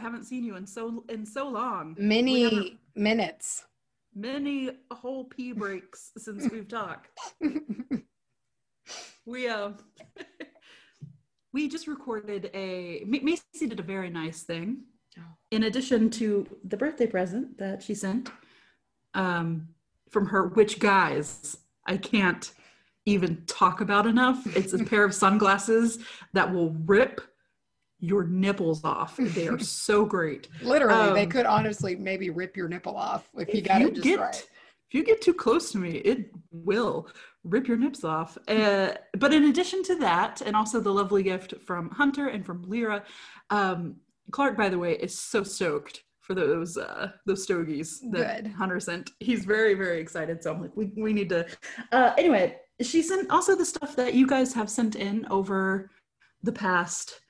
haven't seen you in so in so long. Many minutes. many whole pee breaks since we've talked. We uh we just recorded a Macy did a very nice thing. Oh. In addition to the birthday present that she sent um from her which guys I can't even talk about enough. It's a pair of sunglasses that will rip your nipples off. They are so great. Literally, they Um, could honestly maybe rip your nipple off if you got it just get, right. If you get too close to me, it will rip your nips off. Uh, but in addition to that, and also the lovely gift from Hunter and from Lyra, um, Clark, by the way, is so stoked for those uh, those stogies that Good. Hunter sent. He's very very excited. So I'm like, we we need to. Uh, anyway, she sent also the stuff that you guys have sent in over the past.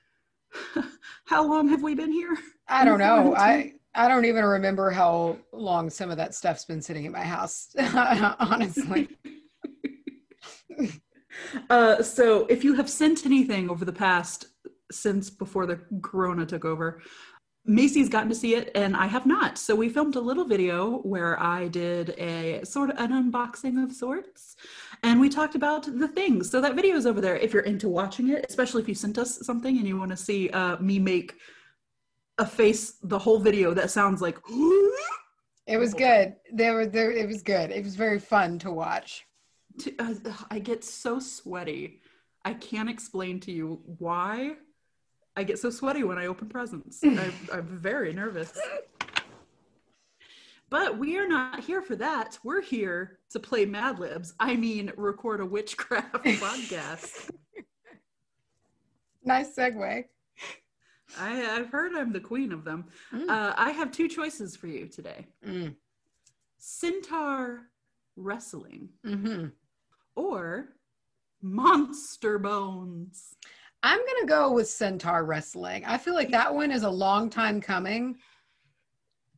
How long have we been here? I don't know. I I don't even remember how long some of that stuff's been sitting in my house. honestly, Uh, so if you have sent anything over the past since before the corona took over, Macy's gotten to see it and I have not. So we filmed a little video where I did a sort of an unboxing of sorts and we talked about the things. So that video is over there if you're into watching it, especially if you sent us something and you want to see uh, me make a face the whole video that sounds like it was good. There were there. It was good. It was very fun to watch. to, uh, I get so sweaty. I can't explain to you why I get so sweaty when I open presents. I, I'm very nervous. But we are not here for that. We're here to play Mad Libs. I mean, record a witchcraft podcast. Nice segue. I, I've heard I'm the queen of them. Mm. Uh, I have two choices for you today Mm. Centaur Wrestling hmm or Monster Bones. I'm gonna go with Centaur Wrestling. I feel like that one is a long time coming.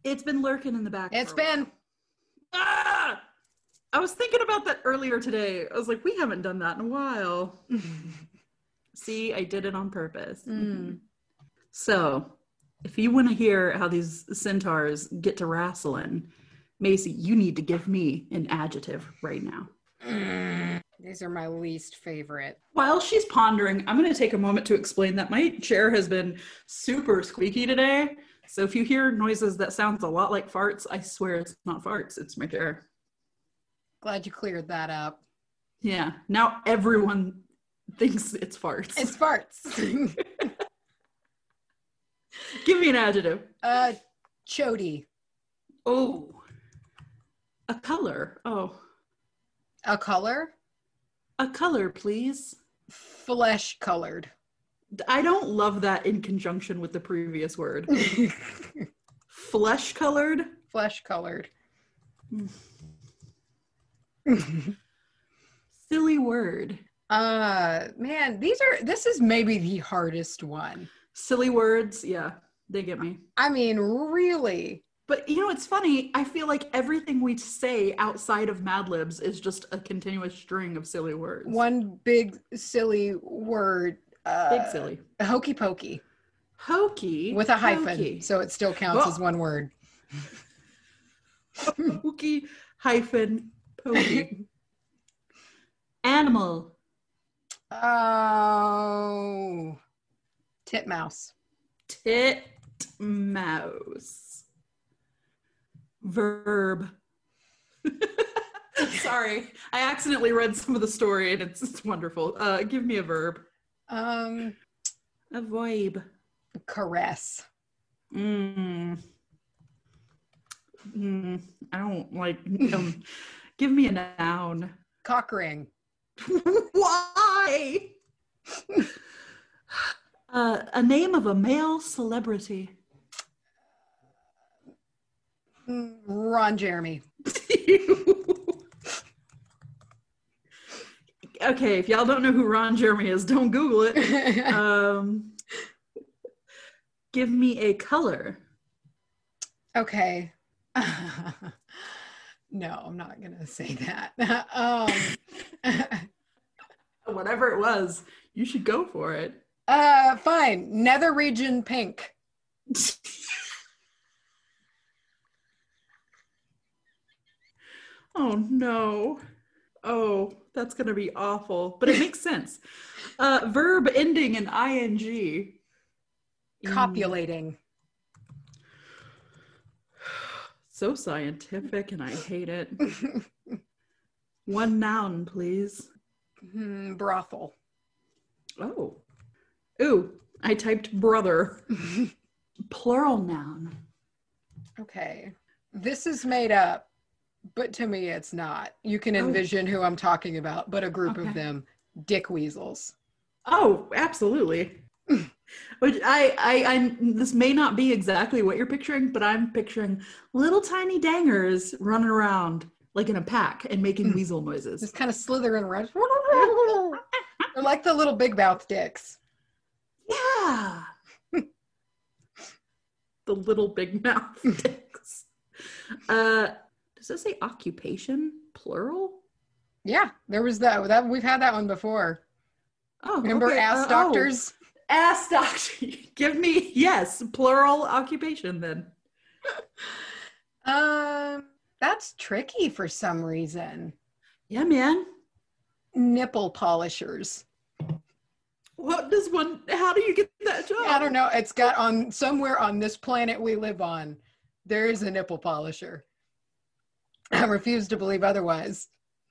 It's been lurking in the back. It's been Ah! I was thinking about that earlier today. I was like, we haven't done that in a while. See, I did it on purpose. Mm. So, if you want to hear how these centaurs get to wrestling, Macy, you need to give me an adjective right now. Mm. These are my least favorite. While she's pondering, I'm going to take a moment to explain that my chair has been super squeaky today. So if you hear noises that sounds a lot like farts, I swear it's not farts, it's my chair. Glad you cleared that up. Yeah. Now everyone thinks it's farts. It's farts. Give me an adjective. uh, chody, Oh. A color. Oh. a color, A color, please. flesh colored. I don't love that in conjunction with the previous word. Flesh colored. flesh colored. Silly word. uh, man, these are. This is maybe the hardest one. Silly words. Yeah, they get me. I mean, really. But you know, it's funny. I feel like everything we say outside of Mad Libs is just a continuous string of silly words. One big silly word. Uh, big silly. Hokey pokey Hokey with a hyphen, hokey. so it still counts Oh. as one word. Hokey hyphen pokey. Animal. Oh, titmouse. Tit mouse. Verb. Sorry, I accidentally read some of the story and it's, it's wonderful. Uh, give me a verb. Um, A verb. caress. Mm. Mm. I don't like. Um, give me a noun. Cock ring. Why? uh, a name of a male celebrity. Mm, Ron Jeremy. Okay, if y'all don't know who Ron Jeremy is, don't Google it. Um, give me a color. okay. no, I'm not gonna say that. um, Whatever it was, you should go for it. Uh, fine. Nether region pink. oh no. Oh, that's gonna be awful. But it makes sense. Uh, verb ending in ing. Copulating. So scientific, and I hate it. One noun, please. Hmm, brothel. Oh. Ooh, I typed brother. Plural noun. Okay. This is made up, but to me it's not. You can Oh. envision who I'm talking about, but a group Okay. of them. Dick weasels. Oh, absolutely. Which I, I, I, this may not be exactly what you're picturing, but I'm picturing little tiny dangers running around like in a pack and making Hmm. weasel noises. Just kind of slithering around. They're like the little big mouth dicks. Yeah. the little big mouth dicks. Uh, does this say occupation plural? Yeah, there was that. That we've had that one before. Oh, Remember okay, ass uh, oh. doctors? ass doctor. Give me yes, plural occupation then. Um, that's tricky for some reason. Yeah, man. Nipple polishers. What does one? How do you get that job? I don't know. It's got on somewhere on this planet we live on. There is a nipple polisher. I refuse to believe otherwise.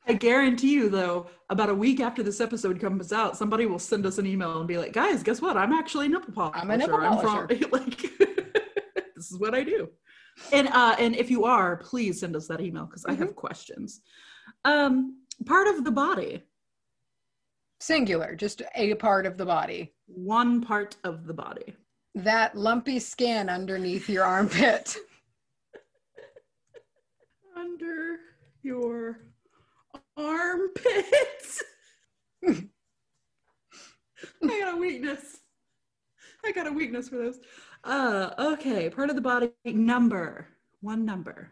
I guarantee you, though, about a week after this episode comes out, somebody will send us an email and be like, "Guys, guess what? I'm actually a nipple polisher. I'm a nipple from like this is what I do." And uh, and if you are, please send us that email because I Mm-hmm. have questions. Um, part of the body, Singular, just a part of the body. one part of the body. That lumpy skin underneath your armpit. under your armpits. I got a weakness. I got a weakness for those. Uh, okay, part of the body number. One number.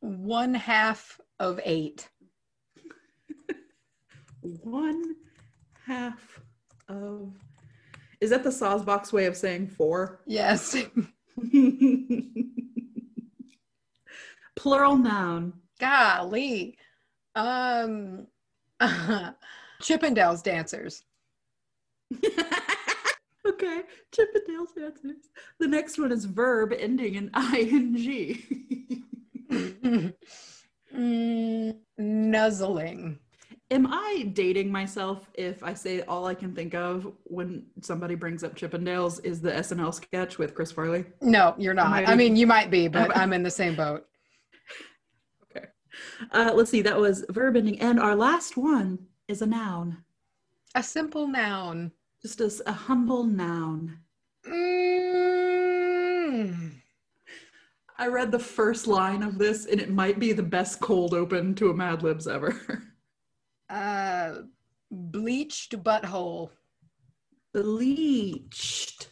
One half of eight. One half of. Is that the Sawsbox way of saying four? Yes. Plural noun. Golly. Um Chippendales dancers. okay, Chippendales dancers. The next one is verb ending in ing. mm, nuzzling. Am I dating myself if I say all I can think of when somebody brings up Chippendales is the SNL sketch with Chris Farley? No, you're not. I- I mean, you might be, but I'm in the same boat. Uh, let's see, that was verb ending. And our last one is a noun, A simple noun. just as a humble noun. Mm. I read the first line of this and it might be the best cold open to a Mad Libs ever. Uh, bleached butthole. Bleached.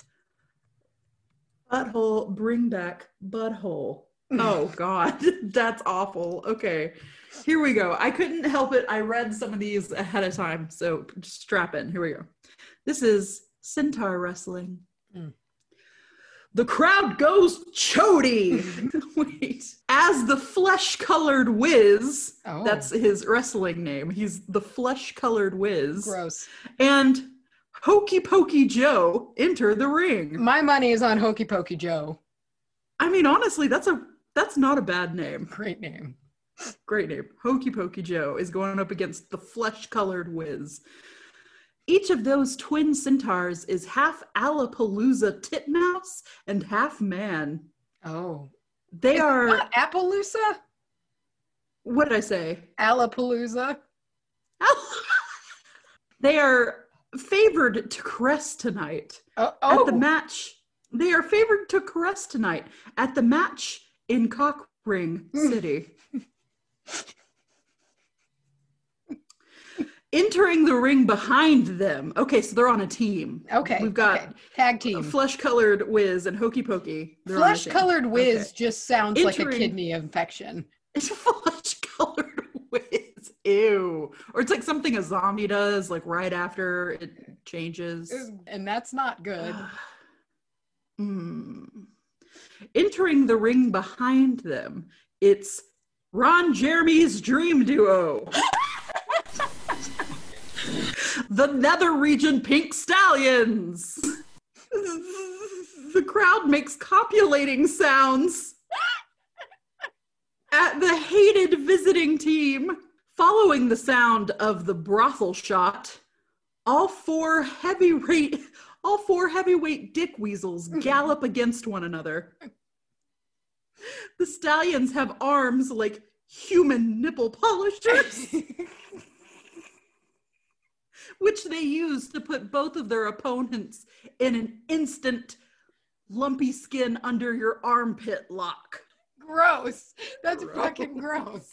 Butthole, bring back butthole. Oh God, that's awful. Okay, here we go. I couldn't help it. I read some of these ahead of time, so strap in. Here we go. This is centaur wrestling. Hmm. The crowd goes chody. Wait, as the flesh-colored whiz. Oh, That's his wrestling name. He's the flesh-colored whiz. gross. And Hokey Pokey Joe enter the ring. My money is on Hokey Pokey Joe. I mean, honestly, that's a that's not a bad name. Great name. Great name. Hokey Pokey Joe is going up against the flesh-colored whiz. Each of those twin centaurs is half Alapalooza titmouse and half man. Oh, They Is are. Appaloosa? What did I say? Alapalooza? they are favored to caress tonight. Uh, oh, at oh. the match. They are favored to caress tonight at the match in Cockring City. Entering the ring behind them. Okay, so they're on a team. okay. We've got okay. tag team. Flesh colored Wiz and Hokey Pokey. They're on a Flesh colored whiz Okay. just sounds like a kidney infection. It's flesh colored Wiz ew. Or it's like something a zombie does, like right after it changes. And that's not good. Hmm. Entering the ring behind them, it's Ron Jeremy's dream duo. the Nether Region Pink Stallions. The crowd makes copulating sounds at the hated visiting team. Following the sound of the brothel shot, all four heavyweight all four heavyweight dick weasels gallop against one another. The stallions have arms like human nipple polishers, which they use to put both of their opponents in an instant lumpy skin under your armpit lock. gross. That's Gross. fucking gross.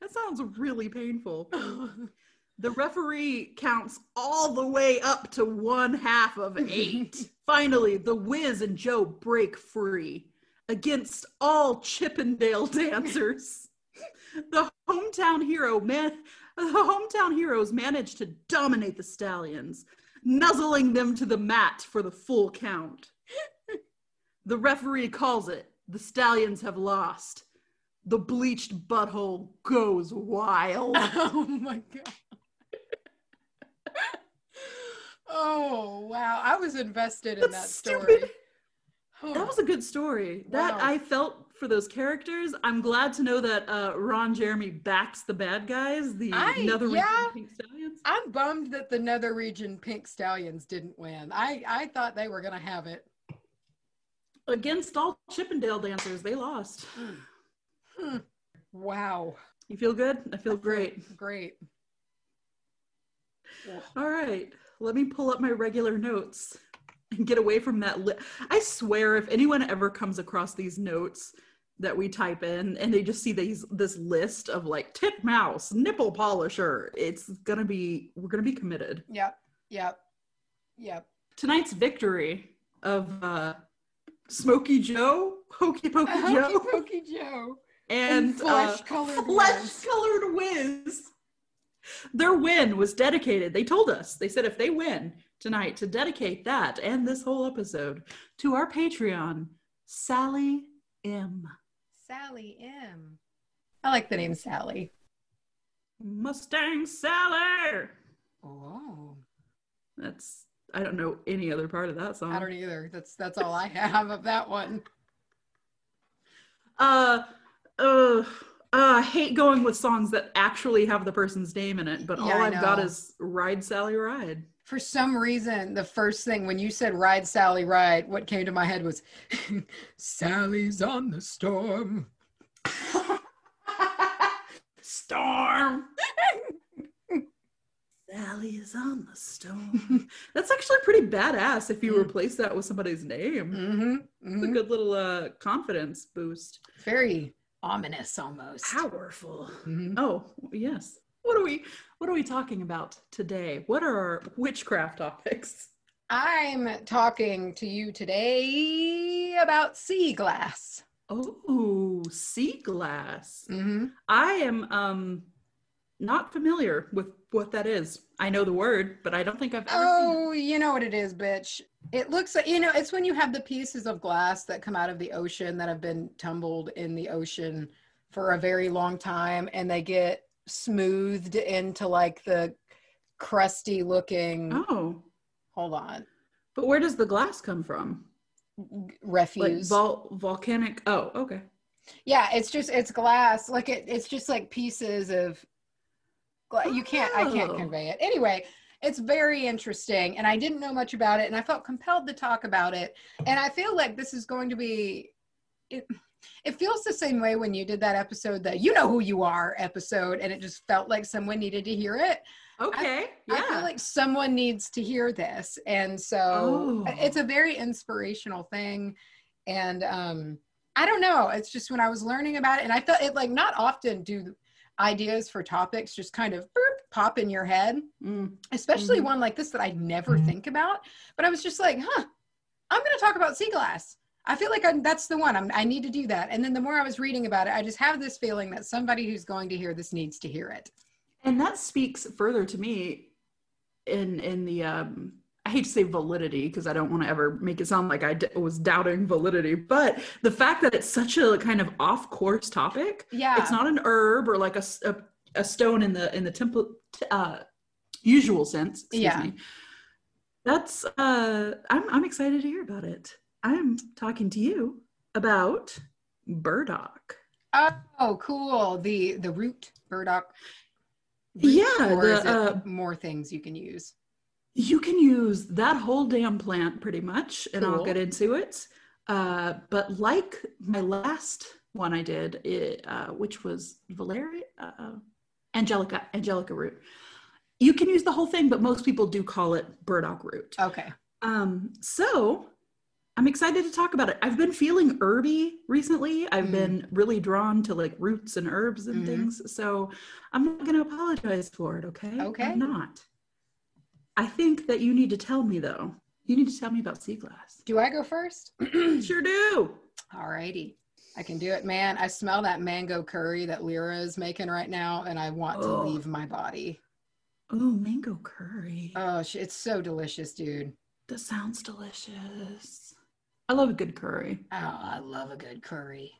That sounds really painful. The referee counts all the way up to one half of eight. Finally, the Wiz and Joe break free against all Chippendale dancers. The hometown hero man, the hometown heroes manage to dominate the stallions, nuzzling them to the mat for the full count. The referee calls it. The stallions have lost. The bleached butthole goes wild. oh my god. Oh wow. I was invested in that story. Oh, That was a good story. That Wow. I felt for those characters. I'm glad to know that uh, Ron Jeremy backs the bad guys, the I- Nether yeah. Region Pink Stallions. I'm bummed that the Nether Region Pink Stallions didn't win. I I thought they were gonna have it. Against all Chippendale dancers, they lost. Hmm. Wow. You feel good? I feel great. Great. All right, let me pull up my regular notes and get away from that. Li- I swear, if anyone ever comes across these notes that we type in and they just see these this list of like tip mouse, nipple polisher, it's gonna be we're gonna be committed. Yep. Yep. Yep. Tonight's victory of uh, Smoky Joe, Hokey Pokey Joe, Hokey Pokey Joe. and flesh colored flesh colored whiz. Their win was dedicated. They told us. They said if they win tonight, to dedicate that and this whole episode to our Patreon, Sally M. Sally M. I like the name Sally. Mustang Sally. Oh. That's I don't know any other part of that song. I don't either. That's that's all I have of that one. uh uh uh, I hate going with songs that actually have the person's name in it, but all Yeah, I I've got is Ride Sally Ride. For some reason, the first thing when you said ride Sally ride, what came to my head was Sally's on the storm. Storm. Sally is on the storm. That's actually pretty badass if you Mm. replace that with somebody's name. Mm-hmm. It's a good little uh, confidence boost. Very ominous almost. Powerful. Mhm. Oh, yes. What are we what are we talking about today? What are our witchcraft topics? I'm talking to you today about sea glass. Oh, sea glass. Mm-hmm. I am um not familiar with what that is. I know the word, but I don't think I've ever Oh, you know what it is, bitch. It looks like, you know, it's when you have the pieces of glass that come out of the ocean that have been tumbled in the ocean for a very long time and they get smoothed into like the crusty looking. Oh. hold on, But where does the glass come from? Refuse. Like vol- volcanic. Oh, okay. yeah, it's just, it's glass. Like it, it's just like pieces of, you can't, I can't Oh. convey it. Anyway, it's very interesting and I didn't know much about it and I felt compelled to talk about it. And I feel like this is going to be it, it feels the same way when you did that episode, that you know who you are episode, and it just felt like someone needed to hear it. Okay. yeah. I feel like someone needs to hear this. And so Oh. it's a very inspirational thing. And um I don't know. It's just when I was learning about it, and I felt it like not often do ideas for topics just kind of boop, pop in your head Mm. especially Mhm. one like this that I never think about. But I was just like, huh, I'm going to talk about sea glass. I feel like I'm, that's the one. I'm, I need to do that. And then the more I was reading about it, I just have this feeling that somebody who's going to hear this needs to hear it. And that speaks further to me in in the um I hate to say validity because I don't want to ever make it sound like I d- was doubting validity, but the fact that it's such a kind of off course topic. Yeah. It's not an herb or like a a stone in the in the temple uh, usual sense. Excuse Yeah. me. That's uh I'm I'm excited to hear about it. I'm talking to you about burdock. Oh, cool. The the root burdock. root, Yeah, Or the, is it uh, more things you can use? You can use that whole damn plant pretty much, and I'll get into it. Uh, but like my last one I did, it, uh, which was Valeria, uh, Angelica, Angelica root. You can use the whole thing, but most people do call it burdock root. Okay. Um, so I'm excited to talk about it. I've been feeling herby recently. I've Mm. been really drawn to like roots and herbs and Mhm. things. So I'm not going to apologize for it. Okay. Okay. I'm not. I think that you need to tell me though. You need to tell me about sea glass. Do I go first? sure do. Alrighty. I can do it, man. I smell that mango curry that Lyra is making right now, and I want to Oh. leave my body. Oh, mango curry. Oh, it's so delicious, dude. that sounds delicious. I love a good curry. Oh, I love a good curry.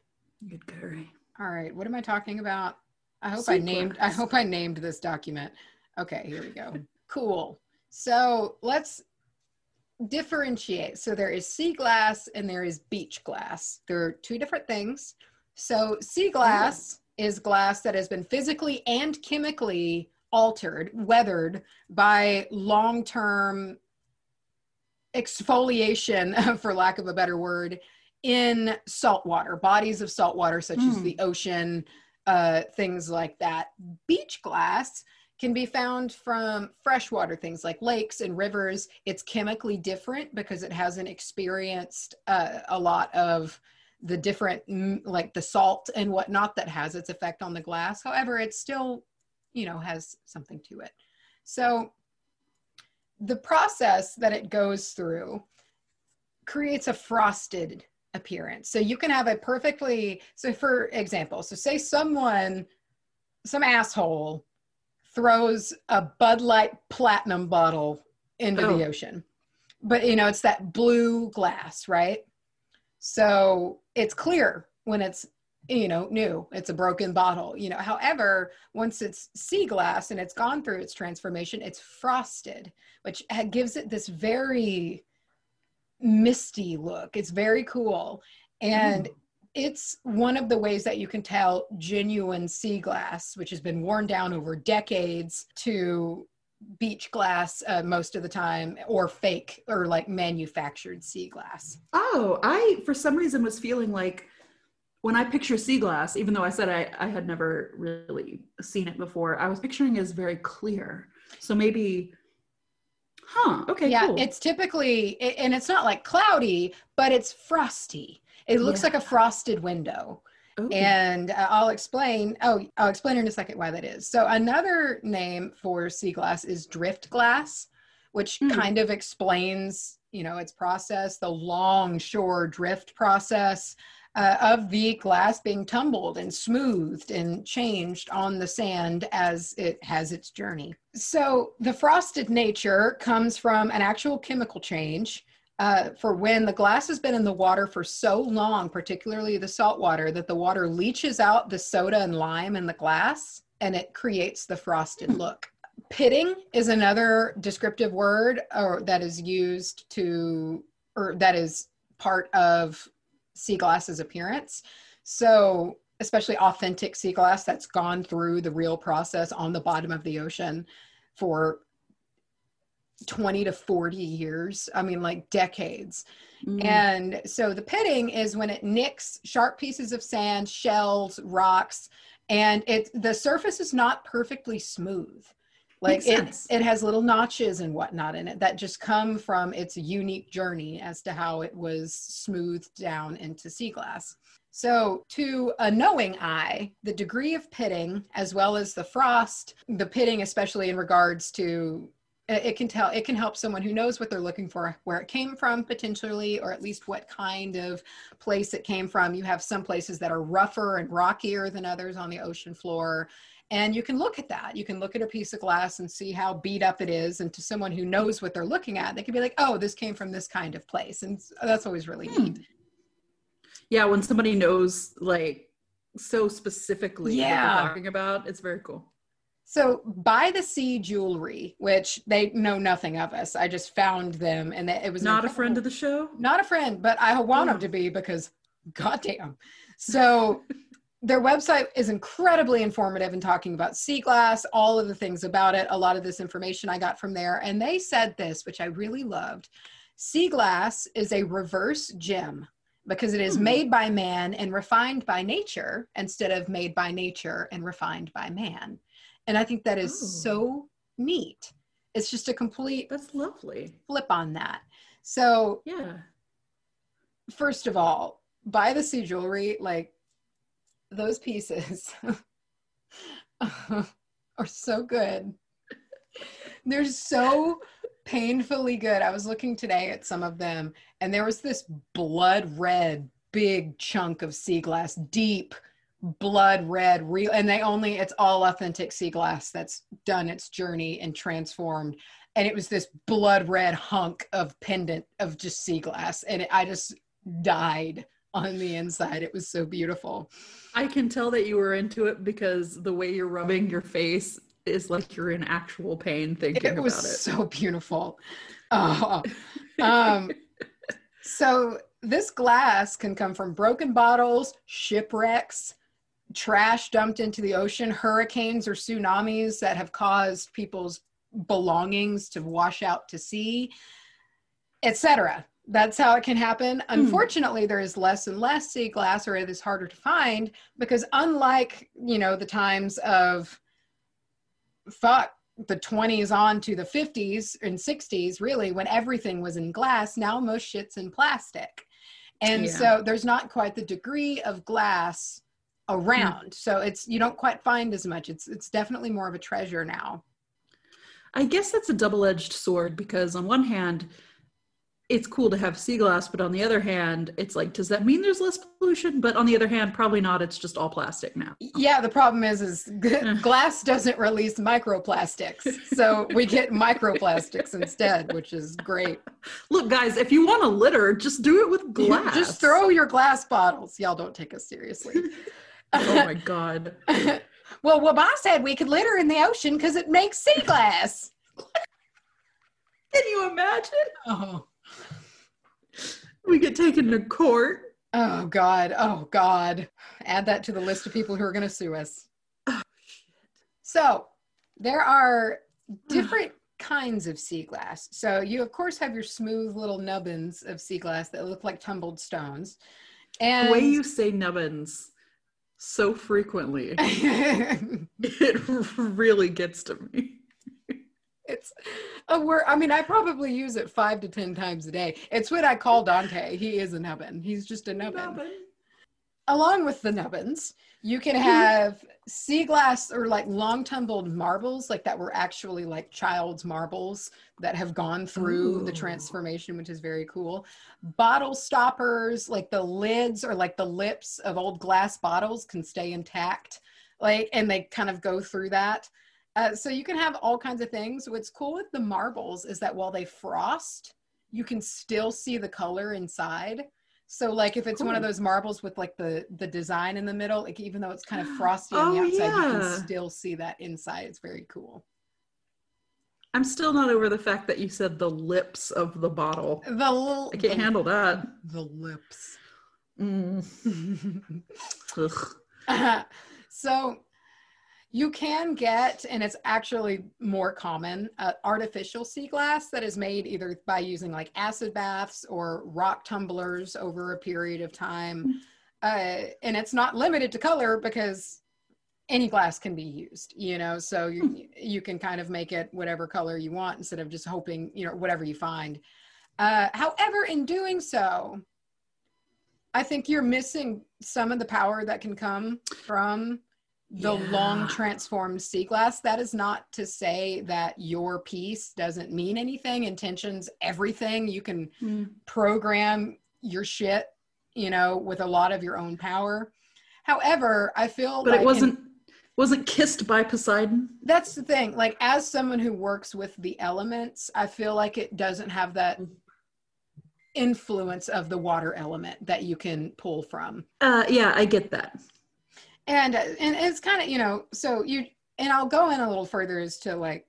Good curry. All right, what am I talking about? I hope Sea I named I hope I named this document. Okay, here we go. Cool. So let's differentiate. So there is sea glass and there is beach glass. There are two different things. So sea glass is glass that has been physically and chemically altered, weathered by long-term exfoliation, for lack of a better word, in salt water, bodies of salt water, such as Mm. the ocean, uh, things like that. Beach glass can be found from freshwater things like lakes and rivers. It's chemically different because it hasn't experienced uh, a lot of the different, mm, like the salt and whatnot, that has its effect on the glass. However, it still, you know, has something to it. So the process that it goes through creates a frosted appearance. So you can have a perfectly, so for example, so say someone, some asshole throws a Bud Light Platinum bottle into Oh. the ocean. But you know, it's that blue glass, right? So it's clear when it's you know new it's a broken bottle you know however once it's sea glass and it's gone through its transformation it's frosted which gives it this very misty look it's very cool and mm. It's one of the ways that you can tell genuine sea glass which has been worn down over decades to beach glass uh, most of the time or fake or like manufactured sea glass Oh, I for some reason was feeling like when I picture sea glass, even though I said I, I had never really seen it before, I was picturing it as very clear. So maybe, huh? Okay, yeah cool. it's typically and it's not like cloudy but it's frosty it looks Yeah. like a frosted window Ooh. and uh, i'll explain oh i'll explain in a second why that is so another name for sea glass is drift glass which Hmm. kind of explains you know its process the long shore drift process uh, of the glass being tumbled and smoothed and changed on the sand as it has its journey. So, the frosted nature comes from an actual chemical change uh, for when the glass has been in the water for so long, particularly the salt water, that the water leaches out the soda and lime in the glass and it creates the frosted look. Pitting is another descriptive word or that is used to, or that is part of sea glass's appearance. So, especially authentic sea glass that's gone through the real process on the bottom of the ocean for 20 to 40 years. I mean, like decades. Mm. And so the pitting is when it nicks sharp pieces of sand, shells, rocks, and it the surface is not perfectly smooth. Like it, it has little notches and whatnot in it that just come from its unique journey as to how it was smoothed down into sea glass. So, to a knowing eye, the degree of pitting, as well as the frost, the pitting, especially in regards to it can tell it can help someone who knows what they're looking for where it came from potentially or at least what kind of place it came from you have some places that are rougher and rockier than others on the ocean floor and you can look at that you can look at a piece of glass and see how beat up it is and to someone who knows what they're looking at they can be like oh this came from this kind of place and that's always really Hmm. neat Yeah, when somebody knows like so specifically what Yeah. they're talking about, it's very cool. So, by the sea jewelry, which they know nothing of us, I just found them, and it was Not a friend of the show. not a friend, but I want them Oh. to be because, goddamn. So, their website is incredibly informative in talking about sea glass, all of the things about it. A lot of this information I got from there, and they said this, which I really loved: sea glass is a reverse gem because it is Hmm. made by man and refined by nature instead of made by nature and refined by man. And I think that is Oh. so neat. It's just a complete That's lovely. flip on that. So, Yeah. first of all, buy the sea jewelry, like those pieces are so good. They're so painfully good. I was looking today at some of them, and there was this blood red big chunk of sea glass, deep blood red, real, and they only, it's all authentic sea glass that's done its journey and transformed. And it was this blood red hunk of pendant of just sea glass. And it, I just died on the inside. It was so beautiful. I can tell that you were into it because the way you're rubbing your face is like you're in actual pain thinking it was about it. so beautiful. Oh, um, so this glass can come from broken bottles, shipwrecks, trash dumped into the ocean, hurricanes or tsunamis that have caused people's belongings to wash out to sea, etc. That's how it can happen. Hmm. Unfortunately, there is less and less sea glass, or it is harder to find because, unlike you know the times of fuck the 20s on to the 50s and 60s, really, when everything was in glass, now most shit's in plastic. And Yeah. so there's not quite the degree of glass Mm-hmm. around. So it's you don't quite find as much. It's it's definitely more of a treasure now. I guess that's a double-edged sword because on one hand, it's cool to have sea glass, but on the other hand, it's like, does that mean there's less pollution? But on the other hand, probably not. It's just all plastic now. Yeah, the problem is is glass doesn't release microplastics. So we get microplastics instead, which is great. Look, guys, if you want to litter, just do it with glass. Just throw your glass bottles. Y'all don't take us seriously. Oh my god. well, Wabah said we could litter in the ocean because it makes sea glass. Can you imagine? Oh. We get taken to court. Oh God. Oh God. Add that to the list of people who are going to sue us. Oh, So there are different kinds of sea glass. So you of course have your smooth little nubbins of sea glass that look like tumbled stones. And The way you say nubbins so frequently, it really gets to me. it's uh, a word. I mean, I probably use it five to ten times a day. It's what I call Dante. He is a nubbin. He's just a nubbin. Nubbin. along with the nubbins, you can Mhm. have sea glass or like long tumbled marbles, like that were actually like child's marbles that have gone through the transformation, which is very cool. Bottle stoppers, like the lids or like the lips of old glass bottles can stay intact, like, and they kind of go through that. Uh, so you can have all kinds of things. What's cool with the marbles is that while they frost, you can still see the color inside. So like if it's one of those marbles with like the the design in the middle, like even though it's kind of frosty on the Oh, outside, you can still see that inside. It's very cool. I'm still not over the fact that you said the lips of the bottle. The little I can't the, handle that. the lips. Mm. Uh, so you can get, and it's actually more common, uh, artificial sea glass that is made either by using like acid baths or rock tumblers over a period of time. Uh, and it's not limited to color because any glass can be used, you know, so you, you can kind of make it whatever color you want instead of just hoping, you know, whatever you find. Uh, however, in doing so, I think you're missing some of the power that can come from the Yeah. long transformed sea glass. That is not to say that your piece doesn't mean anything. Intentions, everything. You can Mm. program your shit, you know, with a lot of your own power. However, I feel But like it wasn't wasn't kissed by Poseidon. that's the thing. Like as someone who works with the elements, I feel like it doesn't have that influence of the water element that you can pull from. Uh, yeah, I get that. And uh, and it's kind of you know so you and i'll go in a little further as to like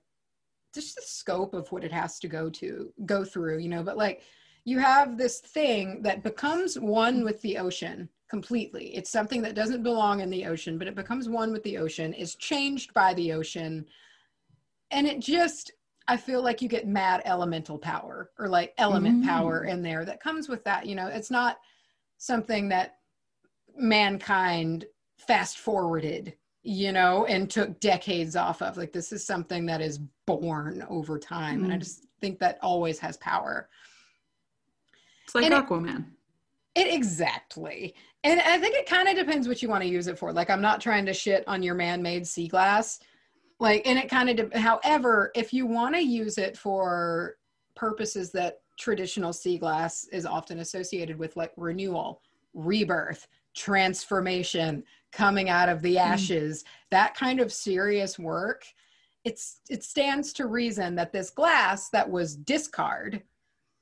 just the scope of what it has to go to go through you know but like you have this thing that becomes one with the ocean completely. It's something that doesn't belong in the ocean but it becomes one with the ocean is changed by the ocean. And it just i feel like you get mad elemental power or like element Mm. power in there that comes with that you know? It's not something that mankind fast forwarded you know and took decades off of. Like this is something that is born over time and i Mm. just think that always has power. It's like And it- Aquaman. it exactly. And i think it kind of depends what you want to use it for. Like i'm not trying to shit on your man-made sea glass. Like and it kind of de- however if you want to use it for purposes that traditional sea glass is often associated with like renewal rebirth transformation coming out of the Mm. ashes that kind of serious work it's it stands to reason that this glass that was discard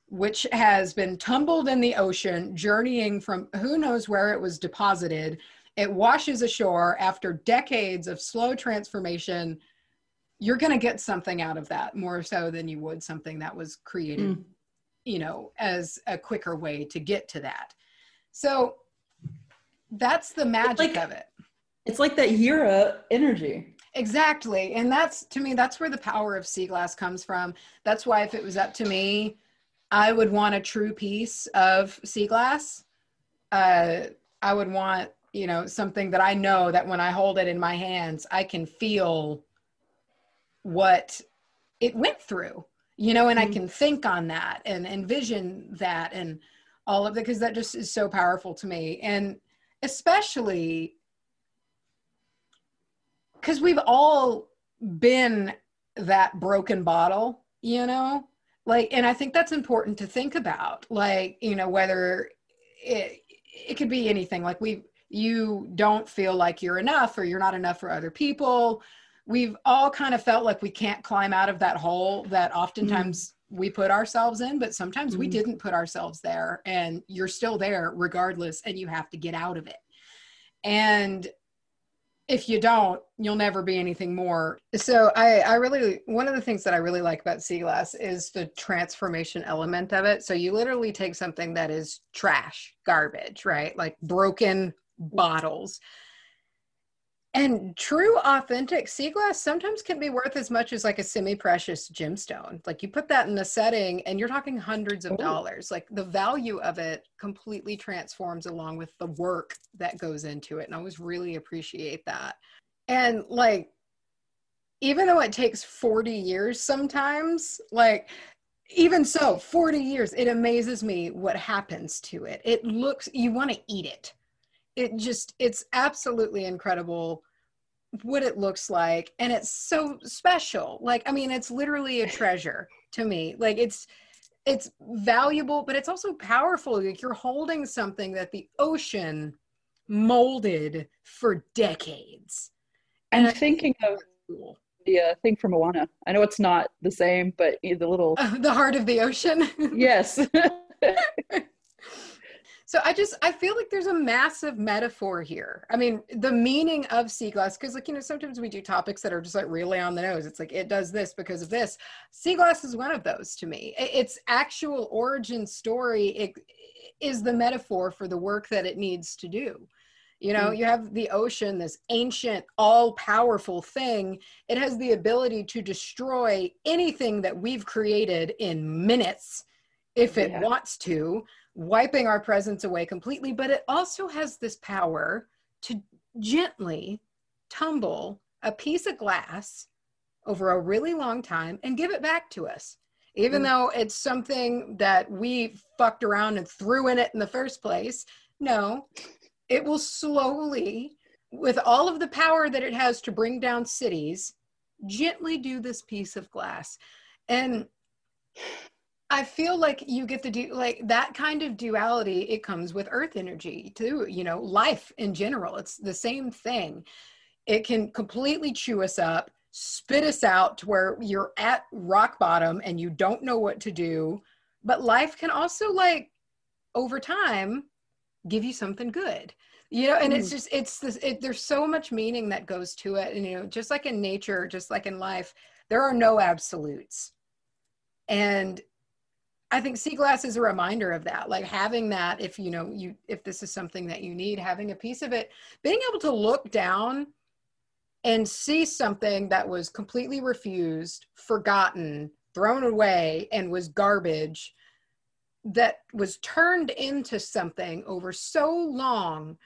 which has been tumbled in the ocean journeying from who knows where it was deposited it washes ashore after decades of slow transformation you're going to get something out of that more so than you would something that was created Mm. you know as a quicker way to get to that so that's the magic like- of it It's like that Yura energy. Exactly. And that's to me, that's where the power of sea glass comes from. That's why if it was up to me, I would want a true piece of sea glass. Uh, I would want, you know, something that I know that when I hold it in my hands, I can feel what it went through, you know, and I Mhm. can think on that and envision that and all of it because that just is so powerful to me. And especially because we've all been that broken bottle, you know? Like, and I think that's important to think about. Like, you know, whether it, it could be anything. Like, we, you don't feel like you're enough or you're not enough for other people. We've all kind of felt like we can't climb out of that hole that mm-hmm. oftentimes we put ourselves in, but sometimes we Mhm. didn't put ourselves there and you're still there regardless, and you have to get out of it. And if you don't, you'll never be anything more. So I, I really one of the things that I really like about sea glass is the transformation element of it. So you literally take something that is trash, garbage, right? Like broken bottles. And true authentic sea glass sometimes can be worth as much as like a semi-precious gemstone. Like you put that in a setting and you're talking hundreds of Oh. dollars. Like the value of it completely transforms along with the work that goes into it. And I always really appreciate that. And like even though it takes 40 years sometimes, like even so, 40 years, it amazes me what happens to it. It looks you want to eat it. It just it's absolutely incredible what it looks like and it's so special like i mean it's literally a treasure to me like it's it's valuable but it's also powerful like you're holding something that the ocean molded for decades I'm And thinking of cool. the uh, thing from Moana. I know it's not the same, but the little the heart of the ocean yes. So I just I feel like there's a massive metaphor here. I mean, the meaning of sea glass, because like you know, sometimes we do topics that are just like really on the nose. It's like it does this because of this. Sea glass is one of those to me. Its actual origin story it, is the metaphor for the work that it needs to do. You know, mm. you have the ocean, this ancient, all powerful thing. It has the ability to destroy anything that we've created in minutes if it Yeah. wants to wiping our presence away completely, but it also has this power to gently tumble a piece of glass over a really long time and give it back to us. Even Mm. though it's something that we fucked around and threw in it in the first place, no, it will slowly with all of the power that it has to bring down cities, gently do this piece of glass. And I feel like you get the do like that kind of duality. It comes with earth energy too, you know, life in general. It's the same thing. It can completely chew us up, spit us out to where you're at rock bottom and you don't know what to do. But life can also like over time give you something good you know and mm. it's just it's this it, there's so much meaning that goes to it and you know just like in nature just like in life there are no absolutes and i think sea glass is a reminder of that like having that if you know you if this is something that you need having a piece of it being able to look down and see something that was completely refused forgotten thrown away and was garbage that was turned into something over so long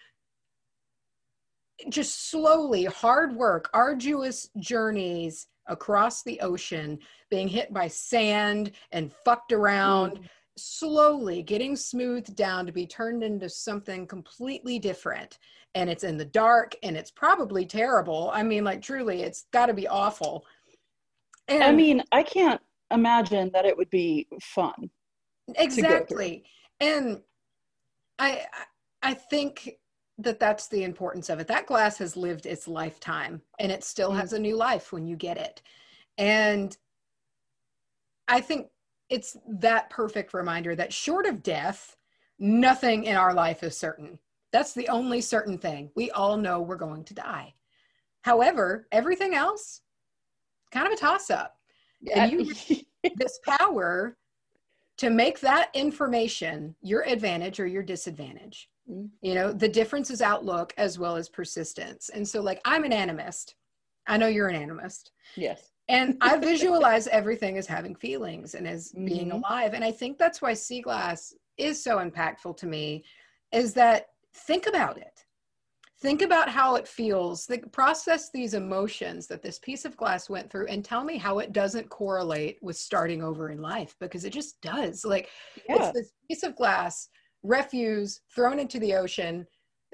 just slowly hard work arduous journeys across the ocean being hit by sand and fucked around mm. slowly getting smoothed down to be turned into something completely different. And it's in the dark and it's probably terrible. I mean like truly it's got to be awful. And i mean i can't imagine that it would be fun exactly. And i i think that that's the importance of it. That glass has lived its lifetime and it still mm. has a new life when you get it. And i think it's that perfect reminder that short of death nothing in our life is certain. That's the only certain thing. We all know we're going to die. However everything else kind of a toss up yeah. and you this power to make that information your advantage or your disadvantage mm-hmm. you know the difference is outlook as well as persistence. And so like i'm an animist. I know you're an animist. Yes. And i visualize everything as having feelings and as mm-hmm. being alive. And i think that's why sea glass is so impactful to me is that think about it. Think about how it feels. Think, process these emotions that this piece of glass went through and tell me how it doesn't correlate with starting over in life because it just does. Like yeah. it's this piece of glass refuse thrown into the ocean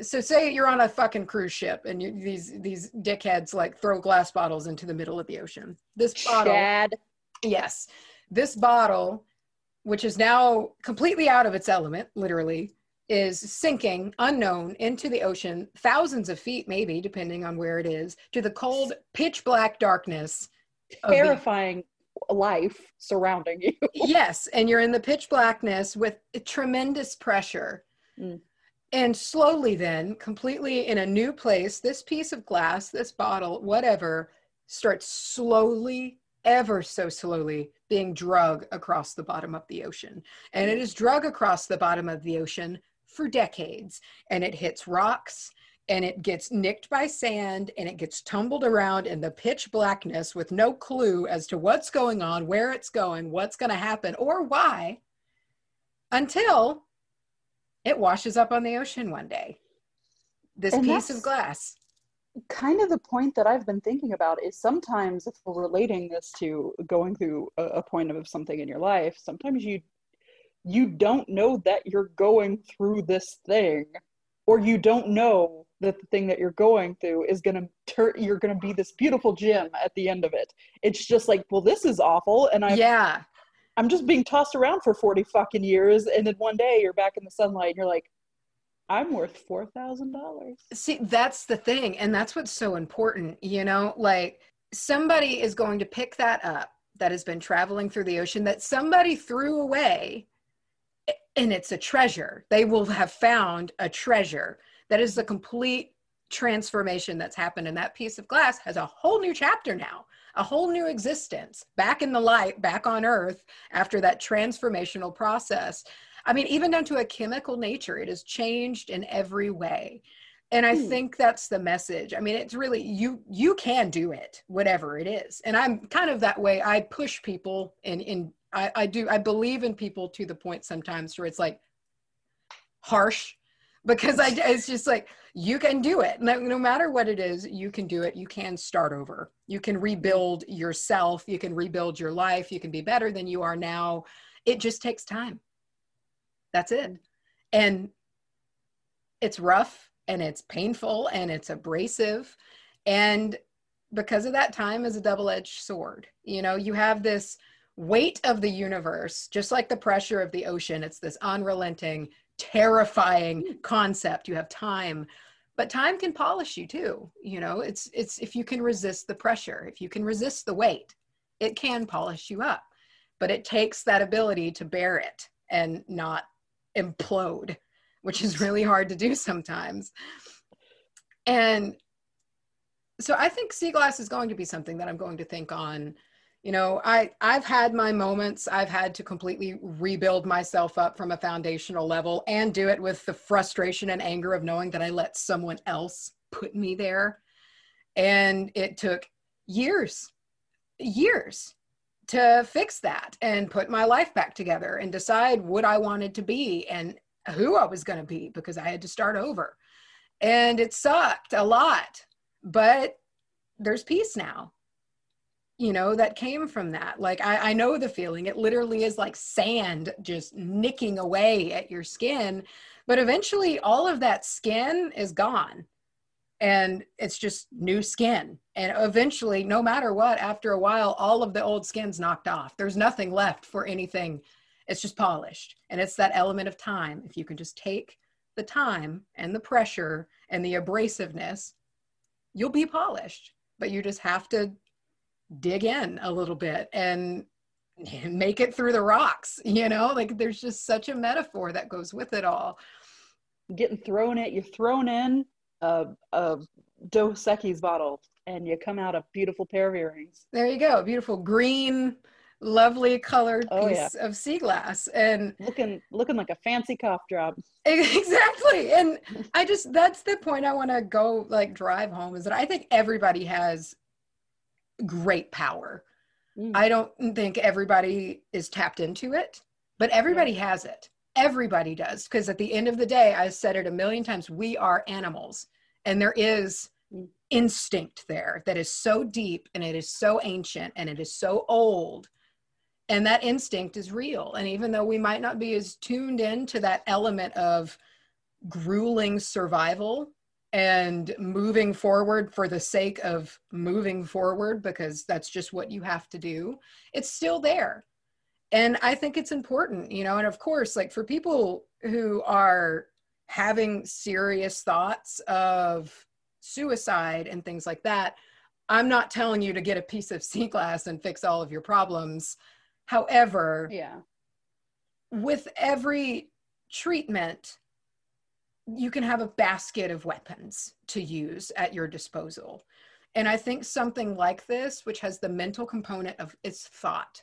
so say you're on a fucking cruise ship and you, these these dickheads like throw glass bottles into the middle of the ocean this bottle Chad. yes this bottle which is now completely out of its element literally is sinking unknown into the ocean, thousands of feet, maybe, depending on where it is, to the cold, pitch black darkness. Terrifying life surrounding you. yes. And you're in the pitch blackness with tremendous pressure. Mm. And slowly, then, completely in a new place, this piece of glass, this bottle, whatever, starts slowly, ever so slowly, being drug across the bottom of the ocean. And it is drug across the bottom of the ocean for decades and it hits rocks and it gets nicked by sand and it gets tumbled around in the pitch blackness with no clue as to what's going on, where it's going, what's going to happen, or why until it washes up on the ocean one day. This and piece of glass. Kind of the point that I've been thinking about is sometimes if we're relating this to going through a, a point of something in your life, sometimes you you don't know that you're going through this thing or you don't know that the thing that you're going through is going to turn you're going to be this beautiful gem at the end of it it's just like well this is awful and i yeah i'm just being tossed around for 40 fucking years and then one day you're back in the sunlight and you're like i'm worth $4000 see that's the thing and that's what's so important you know like somebody is going to pick that up that has been traveling through the ocean that somebody threw away and it's a treasure. They will have found a treasure. That is the complete transformation that's happened. And that piece of glass has a whole new chapter now, a whole new existence back in the light, back on earth after that transformational process. I mean, even down to a chemical nature, it has changed in every way. And I hmm. think that's the message. I mean, it's really you you can do it, whatever it is. And I'm kind of that way. I push people in in I, I do I believe in people to the point sometimes where it's like harsh because I it's just like you can do it. No, no matter what it is you can do it. You can start over. You can rebuild yourself. You can rebuild your life. You can be better than you are now. It just takes time. That's it. And it's rough and it's painful and it's abrasive. And because of that, time is a double edged sword. You know, you have this weight of the universe, just like the pressure of the ocean. It's this unrelenting, terrifying concept. You have time, but time can polish you too. You know, it's it's if you can resist the pressure, if you can resist the weight, it can polish you up. But it takes that ability to bear it and not implode, which is really hard to do sometimes. And so I think sea glass is going to be something that I'm going to think on. You know, I I've had my moments. I've had to completely rebuild myself up from a foundational level and do it with the frustration and anger of knowing that I let someone else put me there. And it took years, years to fix that and put my life back together and decide what I wanted to be and who I was going to be because I had to start over. And it sucked a lot but there's peace now you know that came from that. Like I, I know the feeling. It literally is like sand just nicking away at your skin but eventually all of that skin is gone and it's just new skin. And eventually no matter what after a while all of the old skin's knocked off. There's nothing left for anything. It's just polished and it's that element of time. If you can just take the time and the pressure and the abrasiveness you'll be polished, but you just have to dig in a little bit and make it through the rocks, you know? Like there's just such a metaphor that goes with it all. Getting thrown at, you're thrown in a, a Dos Equis bottle and you come out a beautiful pair of earrings. There you go. Beautiful green lovely colored oh, piece yeah. of sea glass and looking looking like a fancy cough drop exactly and i just that's the point i want to go like drive home is that i think everybody has great power mm. i don't think everybody is tapped into it but everybody yeah. has it everybody does because at the end of the day i said it a million times we are animals and there is mm. instinct there that is so deep and it is so ancient and it is so old and that instinct is real and even though we might not be as tuned in to that element of grueling survival and moving forward for the sake of moving forward because that's just what you have to do it's still there and i think it's important you know and of course like for people who are having serious thoughts of suicide and things like that i'm not telling you to get a piece of sea glass and fix all of your problems However, yeah. with every treatment, you can have a basket of weapons to use at your disposal. And I think something like this, which has the mental component of its thought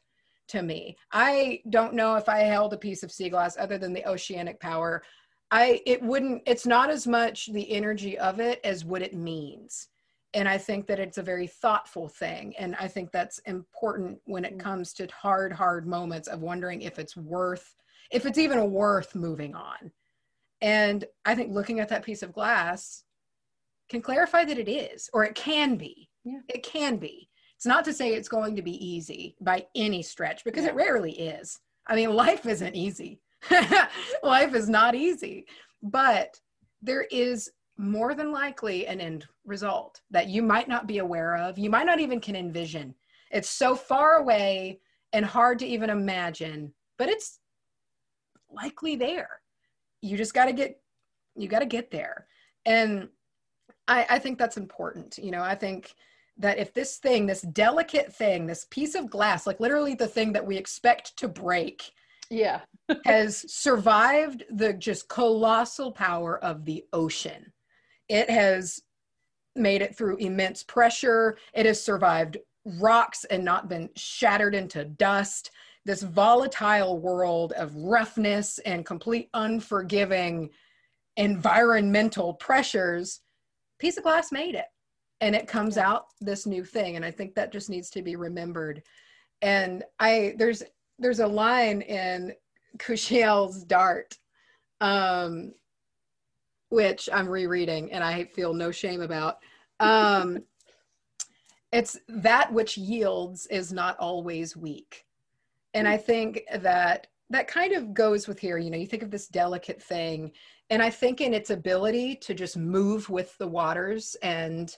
to me, I don't know if I held a piece of sea glass other than the oceanic power. I it wouldn't it's not as much the energy of it as what it means and i think that it's a very thoughtful thing and i think that's important when it mm. comes to hard hard moments of wondering if it's worth if it's even worth moving on and i think looking at that piece of glass can clarify that it is or it can be. Yeah. it can be. It's not to say it's going to be easy by any stretch because yeah. it rarely is. I mean life isn't easy. Life is not easy. But there is more than likely an end result that you might not be aware of. You might not even can envision. It's so far away and hard to even imagine but it's likely there you just got to get you got to get there and I, I think that's important you know i think that if this thing this delicate thing this piece of glass like literally the thing that we expect to break yeah has survived the just colossal power of the ocean it has made it through immense pressure. It has survived rocks and not been shattered into dust. This volatile world of roughness and complete unforgiving environmental pressures, piece of glass made it. And it comes out this new thing. And I think that just needs to be remembered. And I there's there's a line in Kushiel's Dart um, which I'm rereading and I feel no shame about. Um, it's that which yields is not always weak. And I think that that kind of goes with here. You know, you think of this delicate thing, And I think in its ability to just move with the waters and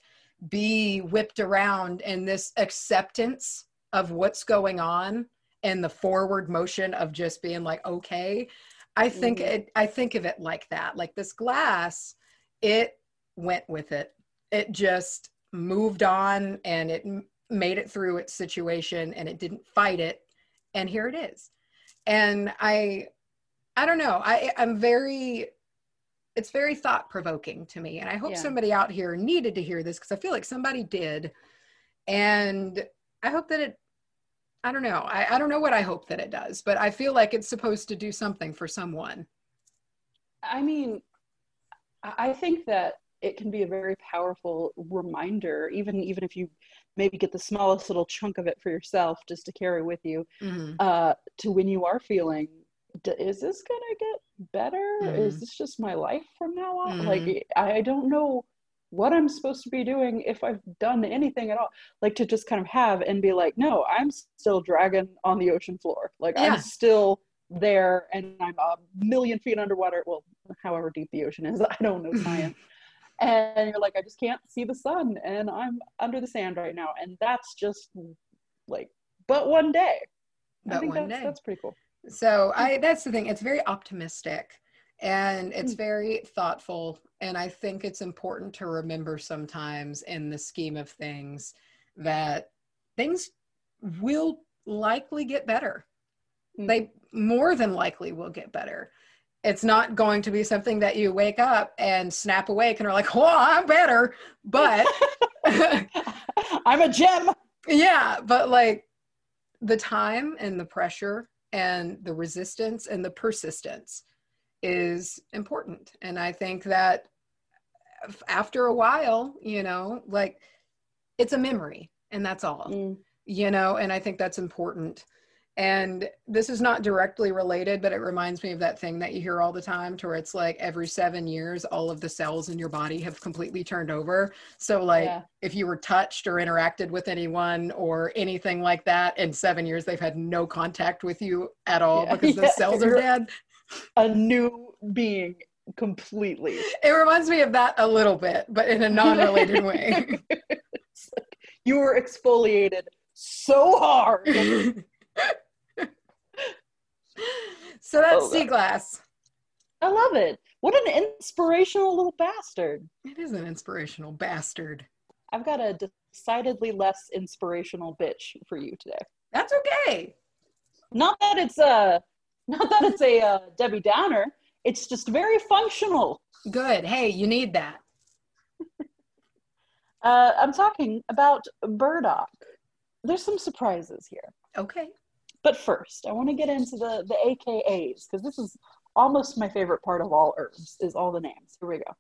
be whipped around and this acceptance of what's going on and the forward motion of just being like okay i think Mhm. it i think of it like that like this glass it went with it it just moved on and it made it through its situation and it didn't fight it and here it is. And i i don't know. I i'm very it's very thought provoking to me. And i hope Yeah. somebody out here needed to hear this because i feel like somebody did. And i hope that it i don't know. I, I don't know what i hope that it does but i feel like it's supposed to do something for someone. I mean, I I think that it can be a very powerful reminder, even even if you maybe get the smallest little chunk of it for yourself, just to carry with you, Mhm. uh, to when you are feeling, "D- is this gonna get better? Is Mhm. this just my life from now on? Mhm. Like, I I don't know what I'm supposed to be doing if I've done anything at all. Like to just kind of have and be like, no, I'm still dragging on the ocean floor. Like Yeah. I'm still there and I'm a million feet underwater. Well, however deep the ocean is, I don't know science. And you're like, I just can't see the sun and I'm under the sand right now. And that's just like, but one day. I But think one that's, day. that's pretty cool. So I that's the thing. It's very optimistic and it's Mm. very thoughtful. And I think it's important to remember sometimes in the scheme of things that things will likely get better. Mm. They more than likely will get better. It's not going to be something that you wake up and snap awake and are like, oh, I'm better. But I'm a gem. yeah but like the time and the pressure and the resistance and the persistence is important and i think that after a while you know like it's a memory and that's all Mm. you know and i think that's important and this is not directly related but it reminds me of that thing that you hear all the time to where it's like every seven years all of the cells in your body have completely turned over so like Yeah. if you were touched or interacted with anyone or anything like that in seven years they've had no contact with you at all Yeah. because the cells are dead A new being completely. it reminds me of that a little bit but in a non-related way like you were exfoliated so hard. so that's Oh, sea glass I love it. What an inspirational little bastard. it is an inspirational bastard I've got a decidedly less inspirational bitch for you today. that's okay Not that it's a, not that it's a uh, Debbie Downer. It's just very functional. good hey you need that Uh, I'm talking about burdock. There's some surprises here. okay But first, I want to get into the, the AKAs because this is almost my favorite part of all herbs is all the names. Here we go.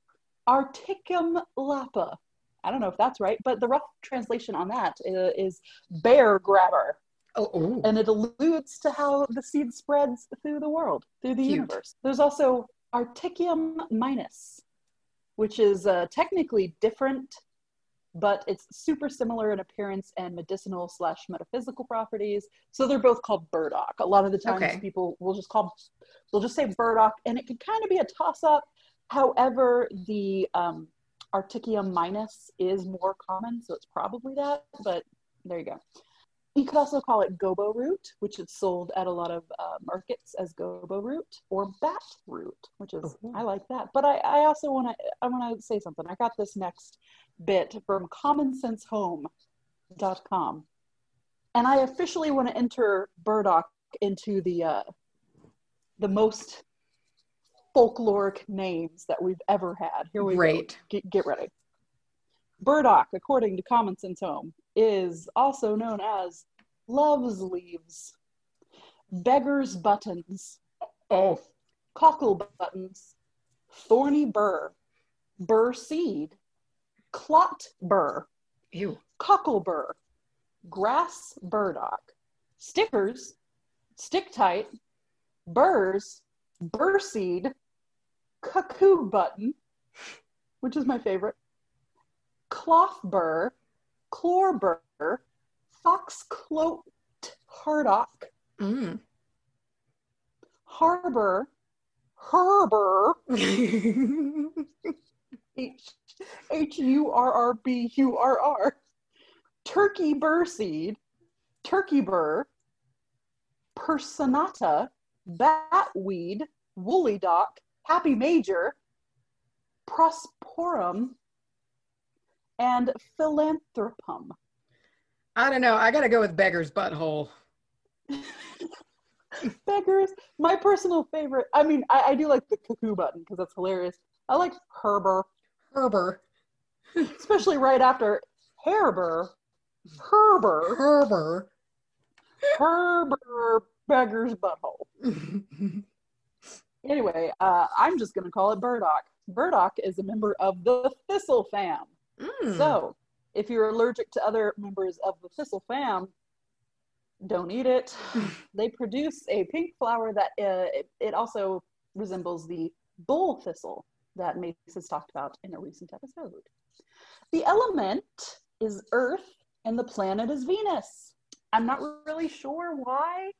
Articum lapa. I don't know if that's right, but the rough translation on that is bear grabber. oh, oh. And it alludes to how the seed spreads through the world, through the Cute. universe. There's also Articium minus, which is uh, technically different, but it's super similar in appearance and medicinal slash metaphysical properties. So they're both called burdock. A lot of the times Okay. people will just call, they'll just say burdock, and it can kind of be a toss up. However, the um, Articium minus is more common, so it's probably that, but there you go. You could also call it gobo root, which is sold at a lot of uh, markets as gobo root, or bat root, which is Ooh. I like that. But I, I also want to I want to say something. I got this next bit from CommonSenseHome.com, and I officially want to enter burdock into the uh, the most folkloric names that we've ever had. Here we go great get, get ready. Burdock, according to Common Sense Home, is also known as love's leaves, beggar's buttons, oh. Cockle buttons, thorny burr, burr seed, clot burr, ew. Cockle burr, grass burdock, stickers, stick tight, burrs, burr seed, cuckoo button, which is my favorite, cloth burr, chlor burr, foxcloaked hardock, mm. harbor, Herber, H H U R R B U R R, turkey burr seed, turkey burr, personata, batweed, woolly dock, happy major, prosporum, and philanthropum. I don't know. I got to go with beggar's butthole. Beggars, my personal favorite. I mean, I, I do like the cuckoo button because that's hilarious. I like Herber, Herber. especially right after Herber, Herber, Herber. Herber, beggar's butthole. Anyway, uh, I'm just going to call it Burdock. Burdock is a member of the Thistle fam. Mm. So, if you're allergic to other members of the Thistle fam, don't eat it. they produce a pink flower that uh, it, it also resembles the bull thistle that Mace has talked about in a recent episode. The element is Earth and the planet is Venus. I'm not really sure why.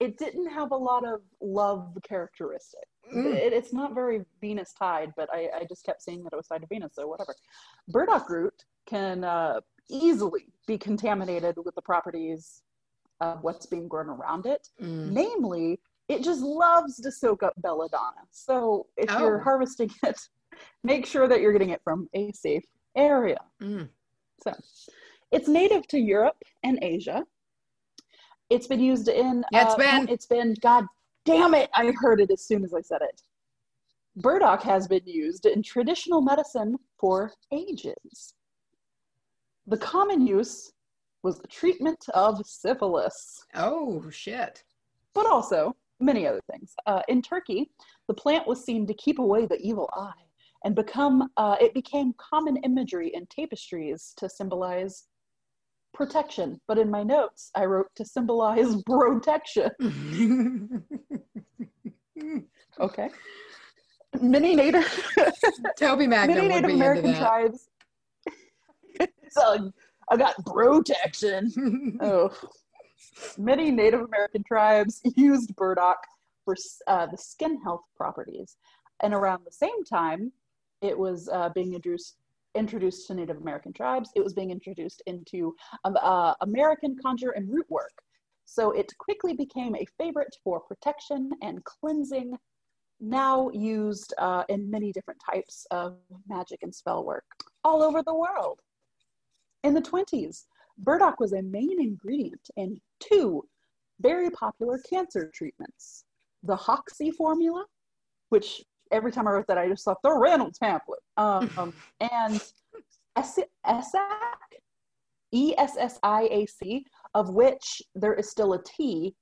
It didn't have a lot of love characteristics. Mm. It, it's not very Venus tied, but I, I just kept saying that it was tied to Venus, so whatever. Burdock root can uh, easily be contaminated with the properties of what's being grown around it. Mm. Namely, it just loves to soak up belladonna. So if you're Oh. harvesting it, make sure that you're getting it from a safe area. Mm. So it's native to Europe and Asia. It's been used in. Yeah, it's uh, been. It's been. God damn it! I heard it as soon as I said it. Burdock has been used in traditional medicine for ages. The common use was the treatment of syphilis, Oh, shit. but also many other things. Uh, in Turkey, the plant was seen to keep away the evil eye and become. Uh, it became common imagery in tapestries to symbolize protection. But in my notes, I wrote to symbolize protection. Okay. Many Native Toby Magnum many Native be American tribes. so I got protection. Oh, many Native American tribes used burdock for uh, the skin health properties, and around the same time, it was uh, being introduced introduced to Native American tribes. It was being introduced into um, uh, American conjure and root work. So it quickly became a favorite for protection and cleansing, now used uh, in many different types of magic and spell work all over the world. In the 20s, burdock was a main ingredient in two very popular cancer treatments the Hoxsey formula, which every time I wrote that, I just thought the Reynolds pamphlet, um, and Ess- ESSAC, E S S I A C, of which there is still a tea